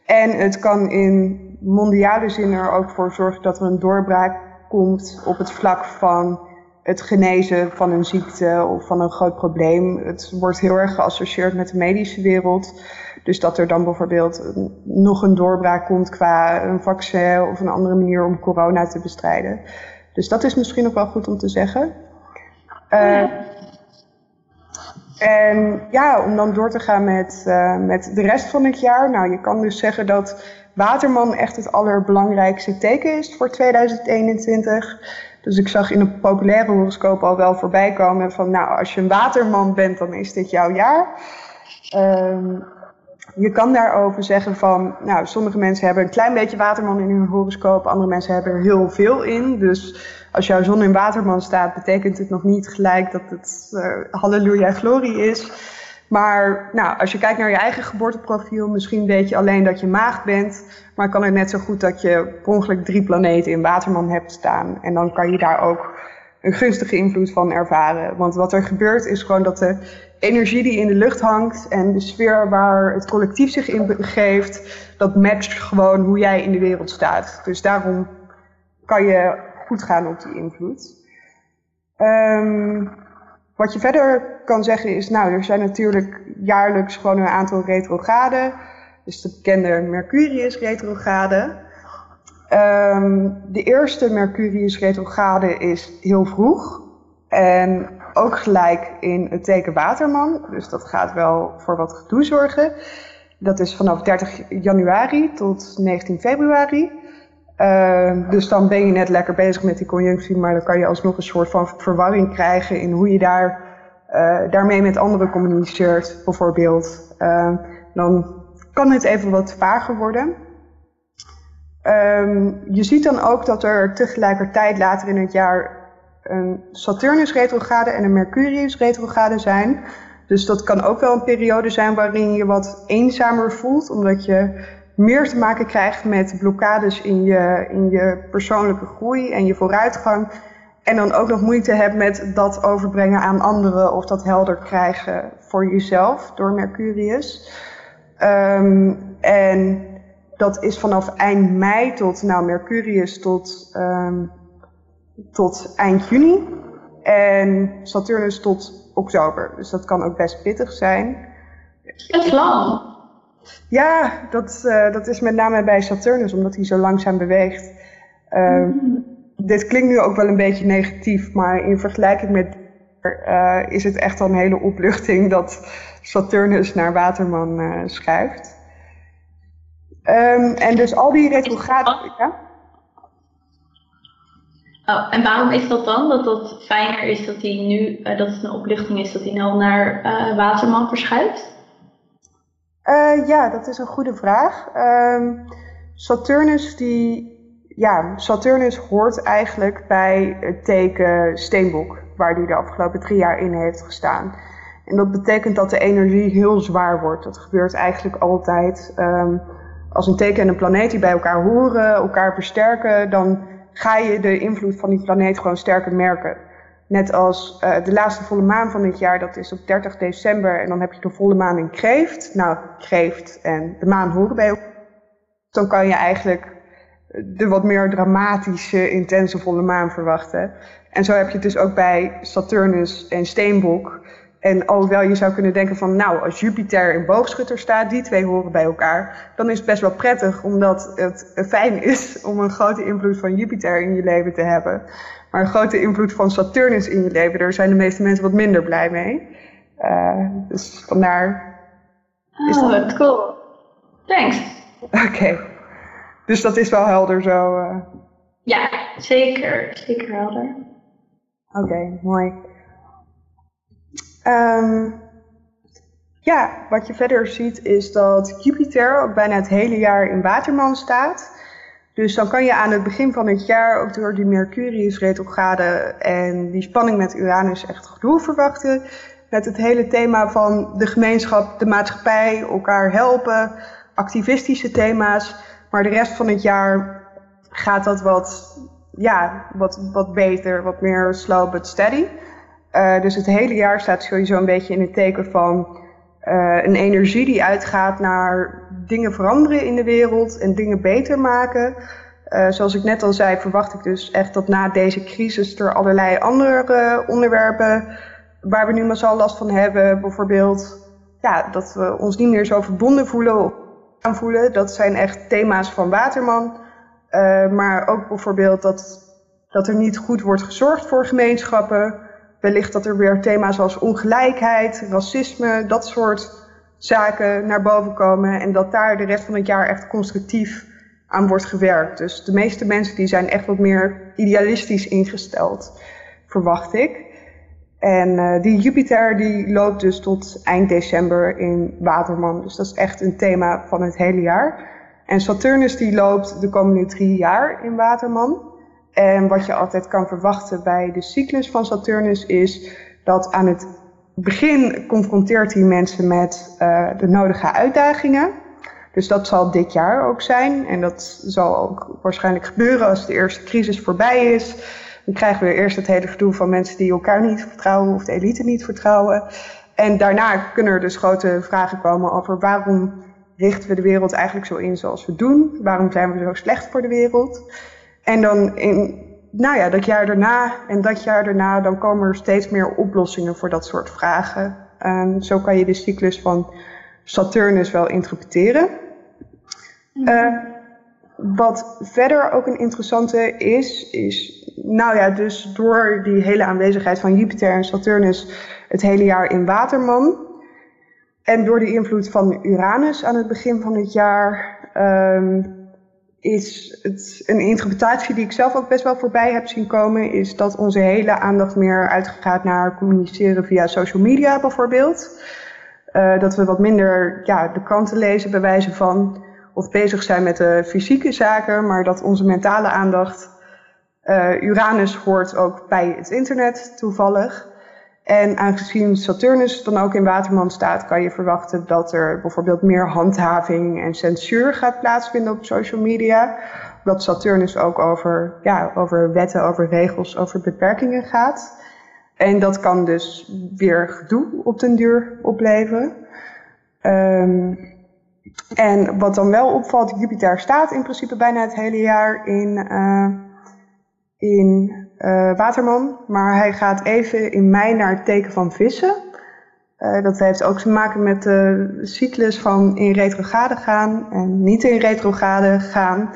En het kan in mondiale zin er ook voor zorgen dat er een doorbraak komt op het vlak van het genezen van een ziekte of van een groot probleem. Het wordt heel erg geassocieerd met de medische wereld. Dus dat er dan bijvoorbeeld nog een doorbraak komt qua een vaccin of een andere manier om corona te bestrijden. Dus dat is misschien nog wel goed om te zeggen. Uh, En ja, om dan door te gaan met, uh, met de rest van het jaar. Nou, je kan dus zeggen dat Waterman echt het allerbelangrijkste teken is voor 2021. Dus ik zag in een populaire horoscoop al wel voorbij komen van, nou, als je een waterman bent, dan is dit jouw jaar. Um, je kan daarover zeggen van, nou, sommige mensen hebben een klein beetje waterman in hun horoscoop, andere mensen hebben er heel veel in. Dus als jouw zon in waterman staat, betekent het nog niet gelijk dat het uh, halleluja glorie is. Maar nou, als je kijkt naar je eigen geboorteprofiel, misschien weet je alleen dat je maagd bent. Maar kan het net zo goed dat je per ongeluk drie planeten in Waterman hebt staan. En dan kan je daar ook een gunstige invloed van ervaren. Want wat er gebeurt is gewoon dat de energie die in de lucht hangt en de sfeer waar het collectief zich in begeeft, dat matcht gewoon hoe jij in de wereld staat. Dus daarom kan je goed gaan op die invloed. Um, wat je verder kan zeggen is, nou, er zijn natuurlijk jaarlijks gewoon een aantal retrograden. Dus de bekende Mercurius retrograde. Um, de eerste Mercurius retrograde is heel vroeg. En ook gelijk in het teken Waterman. Dus dat gaat wel voor wat gedoe zorgen. Dat is vanaf 30 januari tot 19 februari. Uh, dus dan ben je net lekker bezig met die conjunctie, maar dan kan je alsnog een soort van verwarring krijgen in hoe je daar, uh, daarmee met anderen communiceert, bijvoorbeeld. Uh, dan kan het even wat vager worden. Um, je ziet dan ook dat er tegelijkertijd later in het jaar een Saturnus retrograde en een Mercurius retrograde zijn. Dus dat kan ook wel een periode zijn waarin je wat eenzamer voelt, omdat je meer te maken krijgt met blokkades in je, in je persoonlijke groei en je vooruitgang. En dan ook nog moeite hebt met dat overbrengen aan anderen of dat helder krijgen voor jezelf door Mercurius. Um, en dat is vanaf eind mei tot, nou Mercurius tot, um, tot eind juni. En Saturnus tot oktober. Dus dat kan ook best pittig zijn. Het lang. Ja, dat, uh, dat is met name bij Saturnus, omdat hij zo langzaam beweegt. Uh, mm. Dit klinkt nu ook wel een beetje negatief, maar in vergelijking met uh, is het echt al een hele opluchting dat Saturnus naar Waterman uh, schuift. Um, en dus al die retrograde. Ja? Oh, en waarom is dat dan? Dat het fijner is dat hij nu, uh, dat het een opluchting is dat hij nou naar Waterman verschuift? Uh, ja, dat is een goede vraag. Um, Saturnus, die, ja, Saturnus hoort eigenlijk bij het teken Steenbok, waar hij de afgelopen drie jaar in heeft gestaan. En dat betekent dat de energie heel zwaar wordt. Dat gebeurt eigenlijk altijd um, als een teken en een planeet die bij elkaar horen, elkaar versterken, dan ga je de invloed van die planeet gewoon sterker merken. Net als uh, de laatste volle maan van dit jaar, dat is op 30 december. En dan heb je de volle maan in Kreeft. Nou, Kreeft en de maan horen bij elkaar. Dan kan je eigenlijk de wat meer dramatische, intense volle maan verwachten. En zo heb je het dus ook bij Saturnus en Steenbok. En alhoewel je zou kunnen denken van, nou, als Jupiter in boogschutter staat, die twee horen bij elkaar, dan is het best wel prettig, omdat het fijn is om een grote invloed van Jupiter in je leven te hebben. Maar een grote invloed van Saturnus in je leven, daar zijn de meeste mensen wat minder blij mee. Uh, dus vandaar. Is oh, dat... cool. Thanks. Oké. Okay. Dus dat is wel helder zo. Uh... Ja, zeker. Zeker helder. Oké, okay, mooi. Um, ja, wat je verder ziet is dat Jupiter ook bijna het hele jaar in Waterman staat. Dus dan kan je aan het begin van het jaar ook door die Mercurius retrograde en die spanning met Uranus echt gedoe verwachten. Met het hele thema van de gemeenschap, de maatschappij, elkaar helpen, activistische thema's. Maar de rest van het jaar gaat dat wat, ja, wat, wat beter, wat meer slow but steady. Uh, dus het hele jaar staat sowieso een beetje in het teken van uh, een energie die uitgaat naar dingen veranderen in de wereld en dingen beter maken. Uh, zoals ik net al zei, verwacht ik dus echt dat na deze crisis er allerlei andere onderwerpen waar we nu massaal last van hebben, bijvoorbeeld ja, dat we ons niet meer zo verbonden voelen of aanvoelen. Dat zijn echt thema's van Waterman. maar ook bijvoorbeeld dat, dat er niet goed wordt gezorgd voor gemeenschappen. wellicht dat er weer thema's als ongelijkheid, racisme, dat soort zaken naar boven komen. En dat daar de rest van het jaar echt constructief aan wordt gewerkt. Dus de meeste mensen die zijn echt wat meer idealistisch ingesteld, verwacht ik. En uh, die Jupiter die loopt dus tot eind december in Waterman. Dus dat is echt een thema van het hele jaar. En Saturnus die loopt de komende drie jaar in Waterman. En wat je altijd kan verwachten bij de cyclus van Saturnus is dat aan het begin confronteert hij mensen met uh, de nodige uitdagingen. Dus dat zal dit jaar ook zijn. En dat zal ook waarschijnlijk gebeuren als de eerste crisis voorbij is. Dan krijgen we eerst het hele gedoe van mensen die elkaar niet vertrouwen of de elite niet vertrouwen. En daarna kunnen er dus grote vragen komen over waarom richten we de wereld eigenlijk zo in zoals we doen? Waarom zijn we zo slecht voor de wereld? En dan in nou ja, dat jaar daarna en dat jaar daarna, dan komen er steeds meer oplossingen voor dat soort vragen. En zo kan je de cyclus van Saturnus wel interpreteren. Uh, wat verder ook een interessante is, is, nou ja, dus door die hele aanwezigheid van Jupiter en Saturnus het hele jaar in Waterman. En door de invloed van Uranus aan het begin van het jaar, um, is het een interpretatie die ik zelf ook best wel voorbij heb zien komen, is dat onze hele aandacht meer uitgaat naar communiceren via social media bijvoorbeeld. Uh, dat we wat minder ja, de kranten lezen bij wijze van of bezig zijn met de fysieke zaken, maar dat onze mentale aandacht. Uh, Uranus hoort ook bij het internet toevallig. En aangezien Saturnus dan ook in Waterman staat, kan je verwachten dat er bijvoorbeeld meer handhaving en censuur gaat plaatsvinden op social media. Dat Saturnus ook over, ja, over wetten, over regels, over beperkingen gaat. En dat kan dus weer gedoe op den duur opleveren. Um, en wat dan wel opvalt, Jupiter staat in principe bijna het hele jaar in, uh, in uh, Waterman. Maar hij gaat even in mei naar het teken van vissen. Uh, dat heeft ook te maken met de cyclus van in retrograde gaan en niet in retrograde gaan.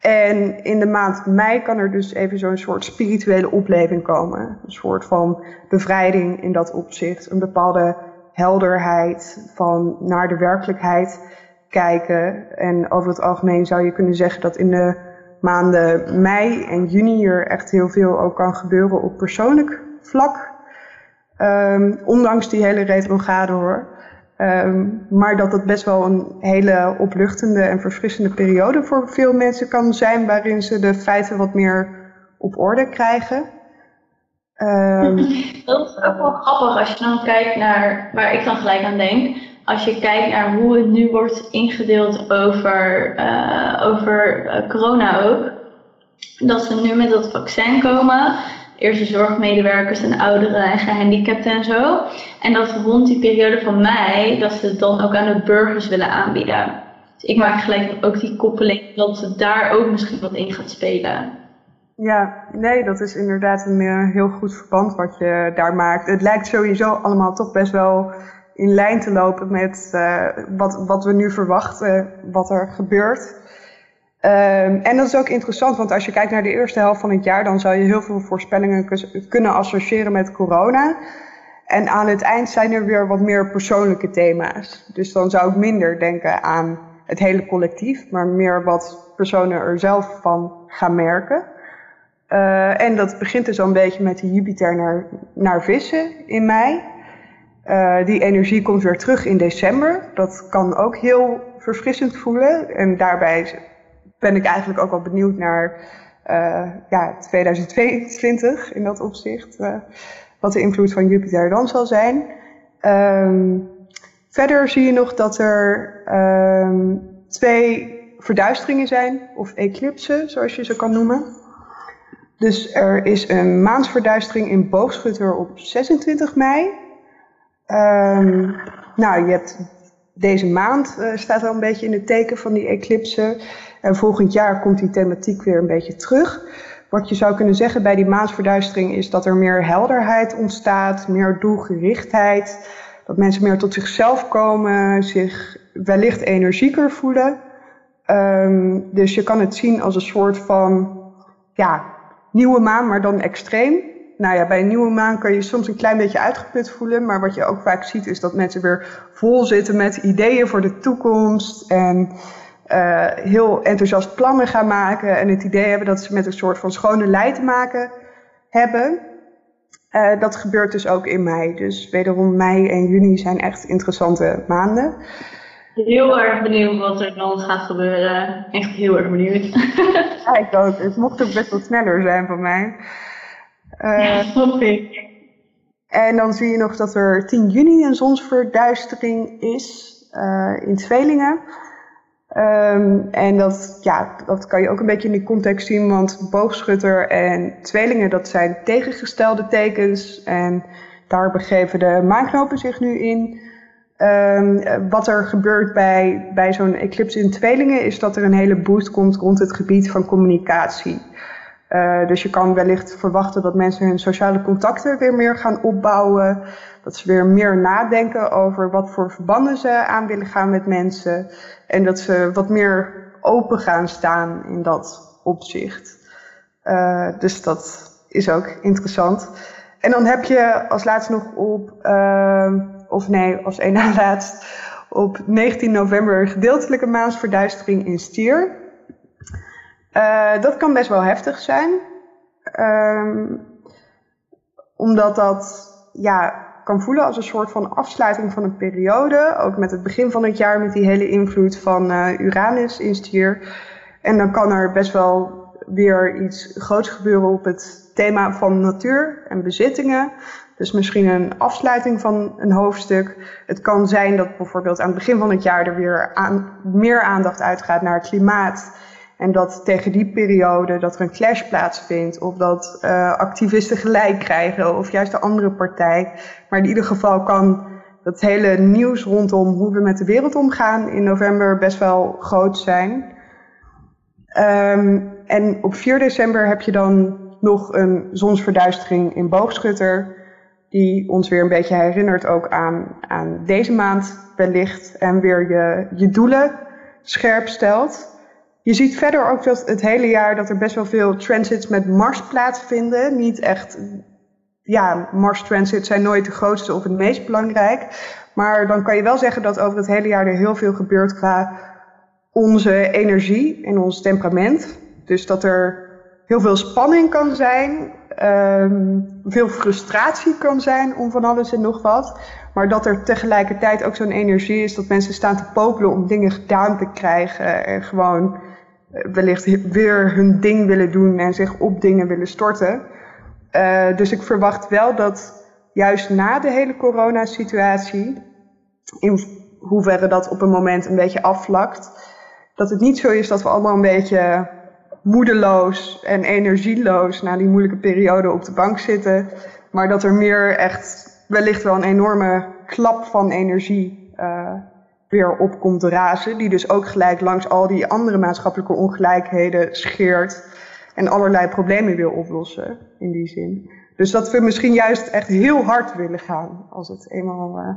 En in de maand mei kan er dus even zo'n soort spirituele opleving komen. Een soort van bevrijding in dat opzicht. Een bepaalde helderheid van naar de werkelijkheid kijken. En over het algemeen zou je kunnen zeggen dat in de maanden mei en juni er echt heel veel ook kan gebeuren op persoonlijk vlak. Um, ondanks die hele retrograde hoor. Um, maar dat het best wel een hele opluchtende en verfrissende periode voor veel mensen kan zijn, waarin ze de feiten wat meer op orde krijgen. Um, dat is ook wel grappig als je dan kijkt naar waar ik dan gelijk aan denk als je kijkt naar hoe het nu wordt ingedeeld over, uh, over uh, corona ook, dat ze nu met dat vaccin komen, eerst de zorgmedewerkers en ouderen en gehandicapten en zo, en dat rond die periode van mei, dat ze het dan ook aan de burgers willen aanbieden. Dus ik maak gelijk ook die koppeling dat ze daar ook misschien wat in gaat spelen. Ja, nee, dat is inderdaad een uh, heel goed verband wat je daar maakt. Het lijkt sowieso allemaal toch best wel in lijn te lopen met uh, wat, wat we nu verwachten, wat er gebeurt. Um, en dat is ook interessant, want als je kijkt naar de eerste helft van het jaar, dan zou je heel veel voorspellingen kunnen associëren met corona. En aan het eind zijn er weer wat meer persoonlijke thema's. Dus dan zou ik minder denken aan het hele collectief, maar meer wat personen er zelf van gaan merken. Uh, en dat begint dus al een beetje met de Jupiter naar, naar vissen in mei. Uh, die energie komt weer terug in december. Dat kan ook heel verfrissend voelen. En daarbij ben ik eigenlijk ook wel benieuwd naar uh, ja, 2022 in dat opzicht. Uh, wat de invloed van Jupiter dan zal zijn. Um, verder zie je nog dat er um, twee verduisteringen zijn, of eclipsen, zoals je ze kan noemen. Dus er is een maansverduistering in Boogschutter op 26 mei. Um, nou, je hebt deze maand uh, staat al een beetje in het teken van die eclipse. En volgend jaar komt die thematiek weer een beetje terug. Wat je zou kunnen zeggen bij die maansverduistering is dat er meer helderheid ontstaat, meer doelgerichtheid. Dat mensen meer tot zichzelf komen, zich wellicht energieker voelen. Um, dus je kan het zien als een soort van ja, nieuwe maan, maar dan extreem. Nou ja, bij een nieuwe maan kan je soms een klein beetje uitgeput voelen. Maar wat je ook vaak ziet is dat mensen weer vol zitten met ideeën voor de toekomst. En uh, heel enthousiast plannen gaan maken. En het idee hebben dat ze met een soort van schone lei te maken hebben. Uh, dat gebeurt dus ook in mei. Dus wederom mei en juni zijn echt interessante maanden. Heel erg benieuwd wat er dan gaat gebeuren. Echt heel erg benieuwd. ja, ik ook. Het mocht ook best wel sneller zijn van mij. Uh, ja, ik. En dan zie je nog dat er 10 juni een zonsverduistering is uh, in Tweelingen. Um, en dat, ja, dat kan je ook een beetje in die context zien, want boogschutter en tweelingen, dat zijn tegengestelde tekens. En daar begeven de maanknopen zich nu in. Um, wat er gebeurt bij, bij zo'n eclipse in tweelingen, is dat er een hele boost komt rond het gebied van communicatie. Uh, dus je kan wellicht verwachten dat mensen hun sociale contacten weer meer gaan opbouwen. Dat ze weer meer nadenken over wat voor verbanden ze aan willen gaan met mensen. En dat ze wat meer open gaan staan in dat opzicht. Uh, dus dat is ook interessant. En dan heb je als laatste nog op, uh, of nee, als één na laatst, op 19 november gedeeltelijke maansverduistering in Stier. Uh, dat kan best wel heftig zijn. Um, omdat dat ja, kan voelen als een soort van afsluiting van een periode. Ook met het begin van het jaar met die hele invloed van uh, Uranus in stier. En dan kan er best wel weer iets groots gebeuren op het thema van natuur en bezittingen. Dus misschien een afsluiting van een hoofdstuk. Het kan zijn dat bijvoorbeeld aan het begin van het jaar er weer meer aandacht uitgaat naar het klimaat en dat tegen die periode dat er een clash plaatsvindt, of dat uh, activisten gelijk krijgen, of juist de andere partij. Maar in ieder geval kan dat hele nieuws rondom hoe we met de wereld omgaan in november best wel groot zijn. Um, en op 4 december heb je dan nog een zonsverduistering in boogschutter, die ons weer een beetje herinnert ook aan, aan deze maand wellicht en weer je, je doelen scherp stelt. Je ziet verder ook dat het hele jaar dat er best wel veel transits met Mars plaatsvinden. Niet echt, ja, Mars transits zijn nooit de grootste of het meest belangrijk. Maar dan kan je wel zeggen dat over het hele jaar er heel veel gebeurt qua onze energie en ons temperament. Dus dat er heel veel spanning kan zijn, um, veel frustratie kan zijn om van alles en nog wat. Maar dat er tegelijkertijd ook zo'n energie is dat mensen staan te popelen om dingen gedaan te krijgen. En gewoon wellicht weer hun ding willen doen en zich op dingen willen storten. Uh, dus ik verwacht wel dat juist na de hele coronasituatie, in hoeverre dat op een moment een beetje afvlakt, dat het niet zo is dat we allemaal een beetje moedeloos en energieloos na die moeilijke periode op de bank zitten, maar dat er meer echt wellicht wel een enorme klap van energie uh, weer op komt razen. Die dus ook gelijk langs al die andere maatschappelijke ongelijkheden scheert. En allerlei problemen wil oplossen in die zin. Dus dat we misschien juist echt heel hard willen gaan als het eenmaal uh,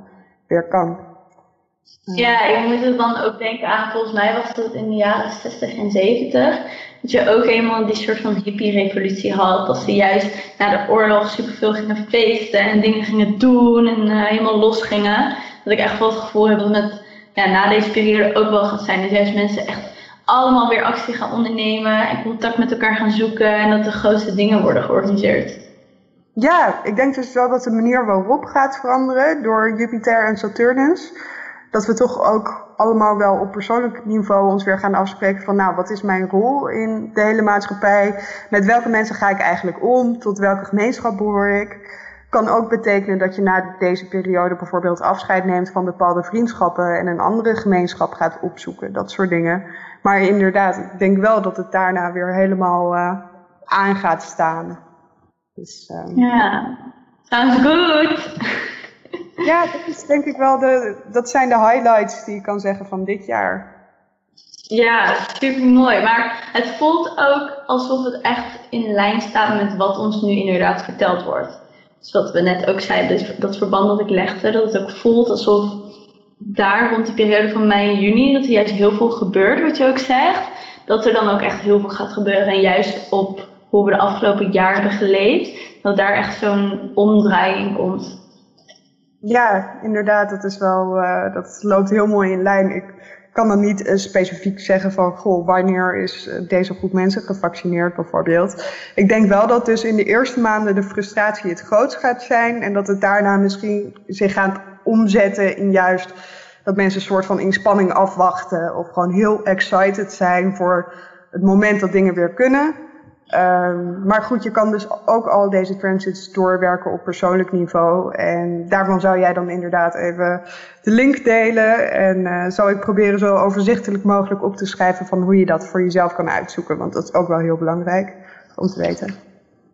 weer kan. Ja, je moet het dan ook denken aan, volgens mij was het in de jaren 60 en 70. Dat je ook eenmaal die soort van hippie-revolutie had. Dat ze juist na de oorlog superveel gingen feesten en dingen gingen doen en uh, helemaal los gingen. Dat ik echt wel het gevoel heb dat met ja, na deze periode ook wel gaat zijn. Dat juist mensen echt allemaal weer actie gaan ondernemen en contact met elkaar gaan zoeken en dat de grootste dingen worden georganiseerd. Ja, ik denk dus wel dat de manier waarop gaat veranderen door Jupiter en Saturnus. Dat we toch ook allemaal wel op persoonlijk niveau ons weer gaan afspreken van nou, wat is mijn rol in de hele maatschappij? Met welke mensen ga ik eigenlijk om? Tot welke gemeenschap behoor ik? Kan ook betekenen dat je na deze periode bijvoorbeeld afscheid neemt van bepaalde vriendschappen en een andere gemeenschap gaat opzoeken. Dat soort dingen. Maar inderdaad, ik denk wel dat het daarna weer helemaal uh, aan gaat staan. Dus, um... Ja, sounds good. ja, dat is denk ik wel de, dat zijn de highlights die ik kan zeggen van dit jaar. Ja, super mooi. Maar het voelt ook alsof het echt in lijn staat met wat ons nu inderdaad verteld wordt. Dus wat we net ook zeiden, dus dat verband dat ik legde, dat het ook voelt alsof daar rond die periode van mei en juni, dat er juist heel veel gebeurt, wat je ook zegt. Dat er dan ook echt heel veel gaat gebeuren. En juist op hoe we de afgelopen jaar hebben geleefd, dat daar echt zo'n omdraaiing komt. Ja, inderdaad, dat is wel, uh, dat loopt heel mooi in lijn. Ik kan dan niet uh, specifiek zeggen van, goh, wanneer is uh, deze groep mensen gevaccineerd bijvoorbeeld. Ik denk wel dat dus in de eerste maanden de frustratie het grootst gaat zijn en dat het daarna misschien zich gaat omzetten in juist dat mensen een soort van inspanning afwachten of gewoon heel excited zijn voor het moment dat dingen weer kunnen. Um, maar goed, je kan dus ook al deze transits doorwerken op persoonlijk niveau. En daarvan zou jij dan inderdaad even de link delen. En uh, zou ik proberen zo overzichtelijk mogelijk op te schrijven van hoe je dat voor jezelf kan uitzoeken. Want dat is ook wel heel belangrijk om te weten.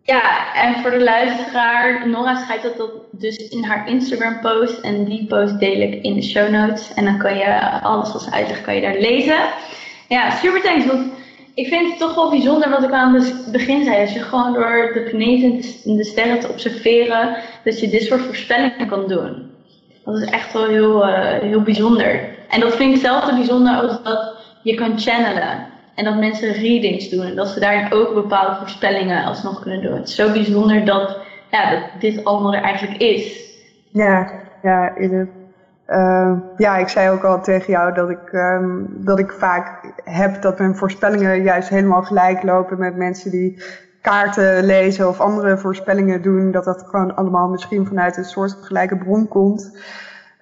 Ja, en voor de luisteraar, Nora schrijft dat, dat dus in haar Instagram post. En die post deel ik in de show notes. En dan kan je alles wat ze uitlegt, kan je daar lezen. Ja, super thanks. Ik vind het toch wel bijzonder wat ik aan het begin zei. Als je gewoon door de planeten en de sterren te observeren, dat je dit soort voorspellingen kan doen. Dat is echt wel heel, uh, heel bijzonder. En dat vind ik zelf zo bijzonder als dat je kan channelen. En dat mensen readings doen. En dat ze daarin ook bepaalde voorspellingen alsnog kunnen doen. Het is zo bijzonder dat, ja, dat dit allemaal er eigenlijk is. Ja, ja, is het. Uh, ja, ik zei ook al tegen jou dat ik, um, dat ik vaak heb dat mijn voorspellingen juist helemaal gelijk lopen met mensen die kaarten lezen of andere voorspellingen doen. Dat dat gewoon allemaal misschien vanuit een soort gelijke bron komt.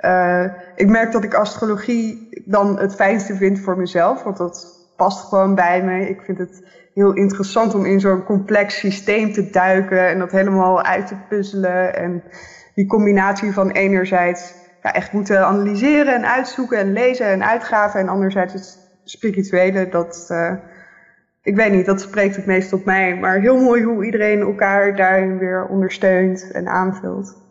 Uh, ik merk dat ik astrologie dan het fijnste vind voor mezelf, want dat past gewoon bij me. Ik vind het heel interessant om in zo'n complex systeem te duiken en dat helemaal uit te puzzelen. En die combinatie van enerzijds echt moeten analyseren en uitzoeken en lezen en uitgaven. En anderzijds het spirituele, dat, uh, ik weet niet, dat spreekt het meest tot mij. Maar heel mooi hoe iedereen elkaar daarin weer ondersteunt en aanvult.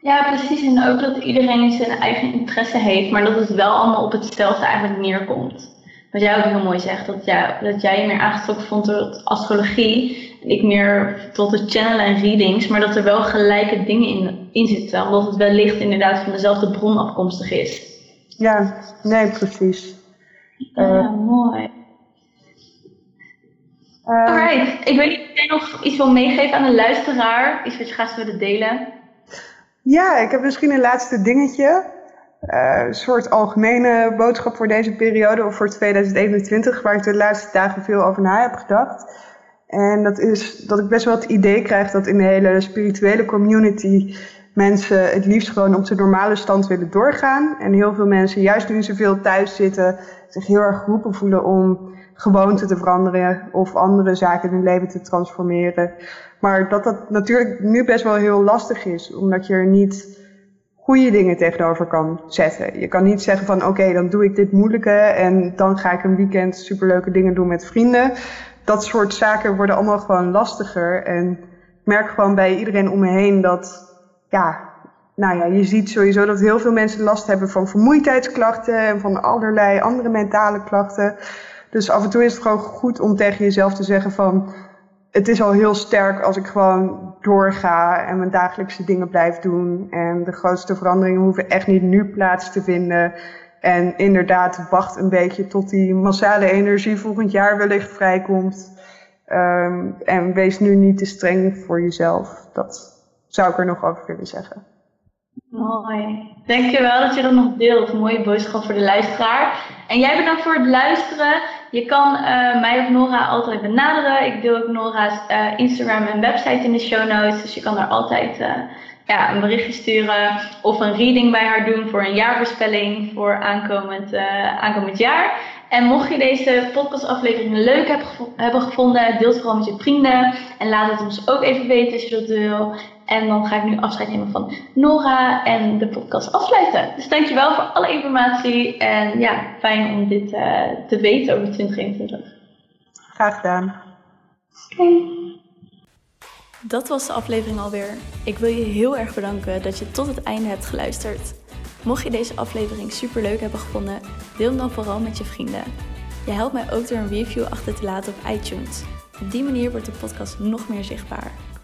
Ja, precies. En ook dat iedereen zijn eigen interesse heeft, maar dat het wel allemaal op hetzelfde eigenlijk neerkomt. Wat jij ook heel mooi zegt, dat, ja, dat jij je meer aangetrokken vond tot astrologie. En ik meer tot het channelen en readings, maar dat er wel gelijke dingen in, in zitten. Omdat het wellicht inderdaad van dezelfde bron afkomstig is. Ja, nee, precies. Ja, uh, mooi. Uh, Alright, ik weet niet of jij nog iets wil meegeven aan de luisteraar. Iets wat je graag willen delen. Ja, ik heb misschien een laatste dingetje. Uh, een soort algemene boodschap voor deze periode of voor 2021, waar ik de laatste dagen veel over na heb gedacht. En dat is dat ik best wel het idee krijg dat in de hele spirituele community mensen het liefst gewoon op de normale stand willen doorgaan. En heel veel mensen, juist nu ze veel thuis zitten, zich heel erg geroepen voelen om gewoonten te veranderen of andere zaken in hun leven te transformeren. Maar dat dat natuurlijk nu best wel heel lastig is, omdat je er niet goede dingen tegenover kan zetten. Je kan niet zeggen van oké, dan doe ik dit moeilijke en dan ga ik een weekend superleuke dingen doen met vrienden. Dat soort zaken worden allemaal gewoon lastiger. En ik merk gewoon bij iedereen om me heen dat, ja, nou ja, je ziet sowieso dat heel veel mensen last hebben van vermoeidheidsklachten en van allerlei andere mentale klachten. Dus af en toe is het gewoon goed om tegen jezelf te zeggen van, het is al heel sterk als ik gewoon doorga en mijn dagelijkse dingen blijf doen. En de grootste veranderingen hoeven echt niet nu plaats te vinden. En inderdaad, wacht een beetje tot die massale energie volgend jaar wellicht vrijkomt. Um, en wees nu niet te streng voor jezelf. Dat zou ik er nog over willen zeggen. Mooi. Dankjewel dat je dat nog deelt. Mooie boodschap voor de luisteraar. En jij bedankt voor het luisteren. Je kan uh, mij of Nora altijd benaderen. Ik deel ook Nora's uh, Instagram en website in de show notes. Dus je kan daar altijd uh, ja, een berichtje sturen of een reading bij haar doen voor een jaarvoorspelling voor aankomend, aankomend jaar. En mocht je deze podcastaflevering leuk heb, hebben gevonden, deel het vooral met je vrienden. En laat het ons ook even weten als je dat wil. En dan ga ik nu afscheid nemen van Nora en de podcast afsluiten. Dus dankjewel voor alle informatie. En ja, fijn om dit uh, te weten over 2021. Graag gedaan. Dat was de aflevering alweer. Ik wil je heel erg bedanken dat je tot het einde hebt geluisterd. Mocht je deze aflevering super leuk hebben gevonden, deel hem dan vooral met je vrienden. Je helpt mij ook door een review achter te laten op iTunes. Op die manier wordt de podcast nog meer zichtbaar.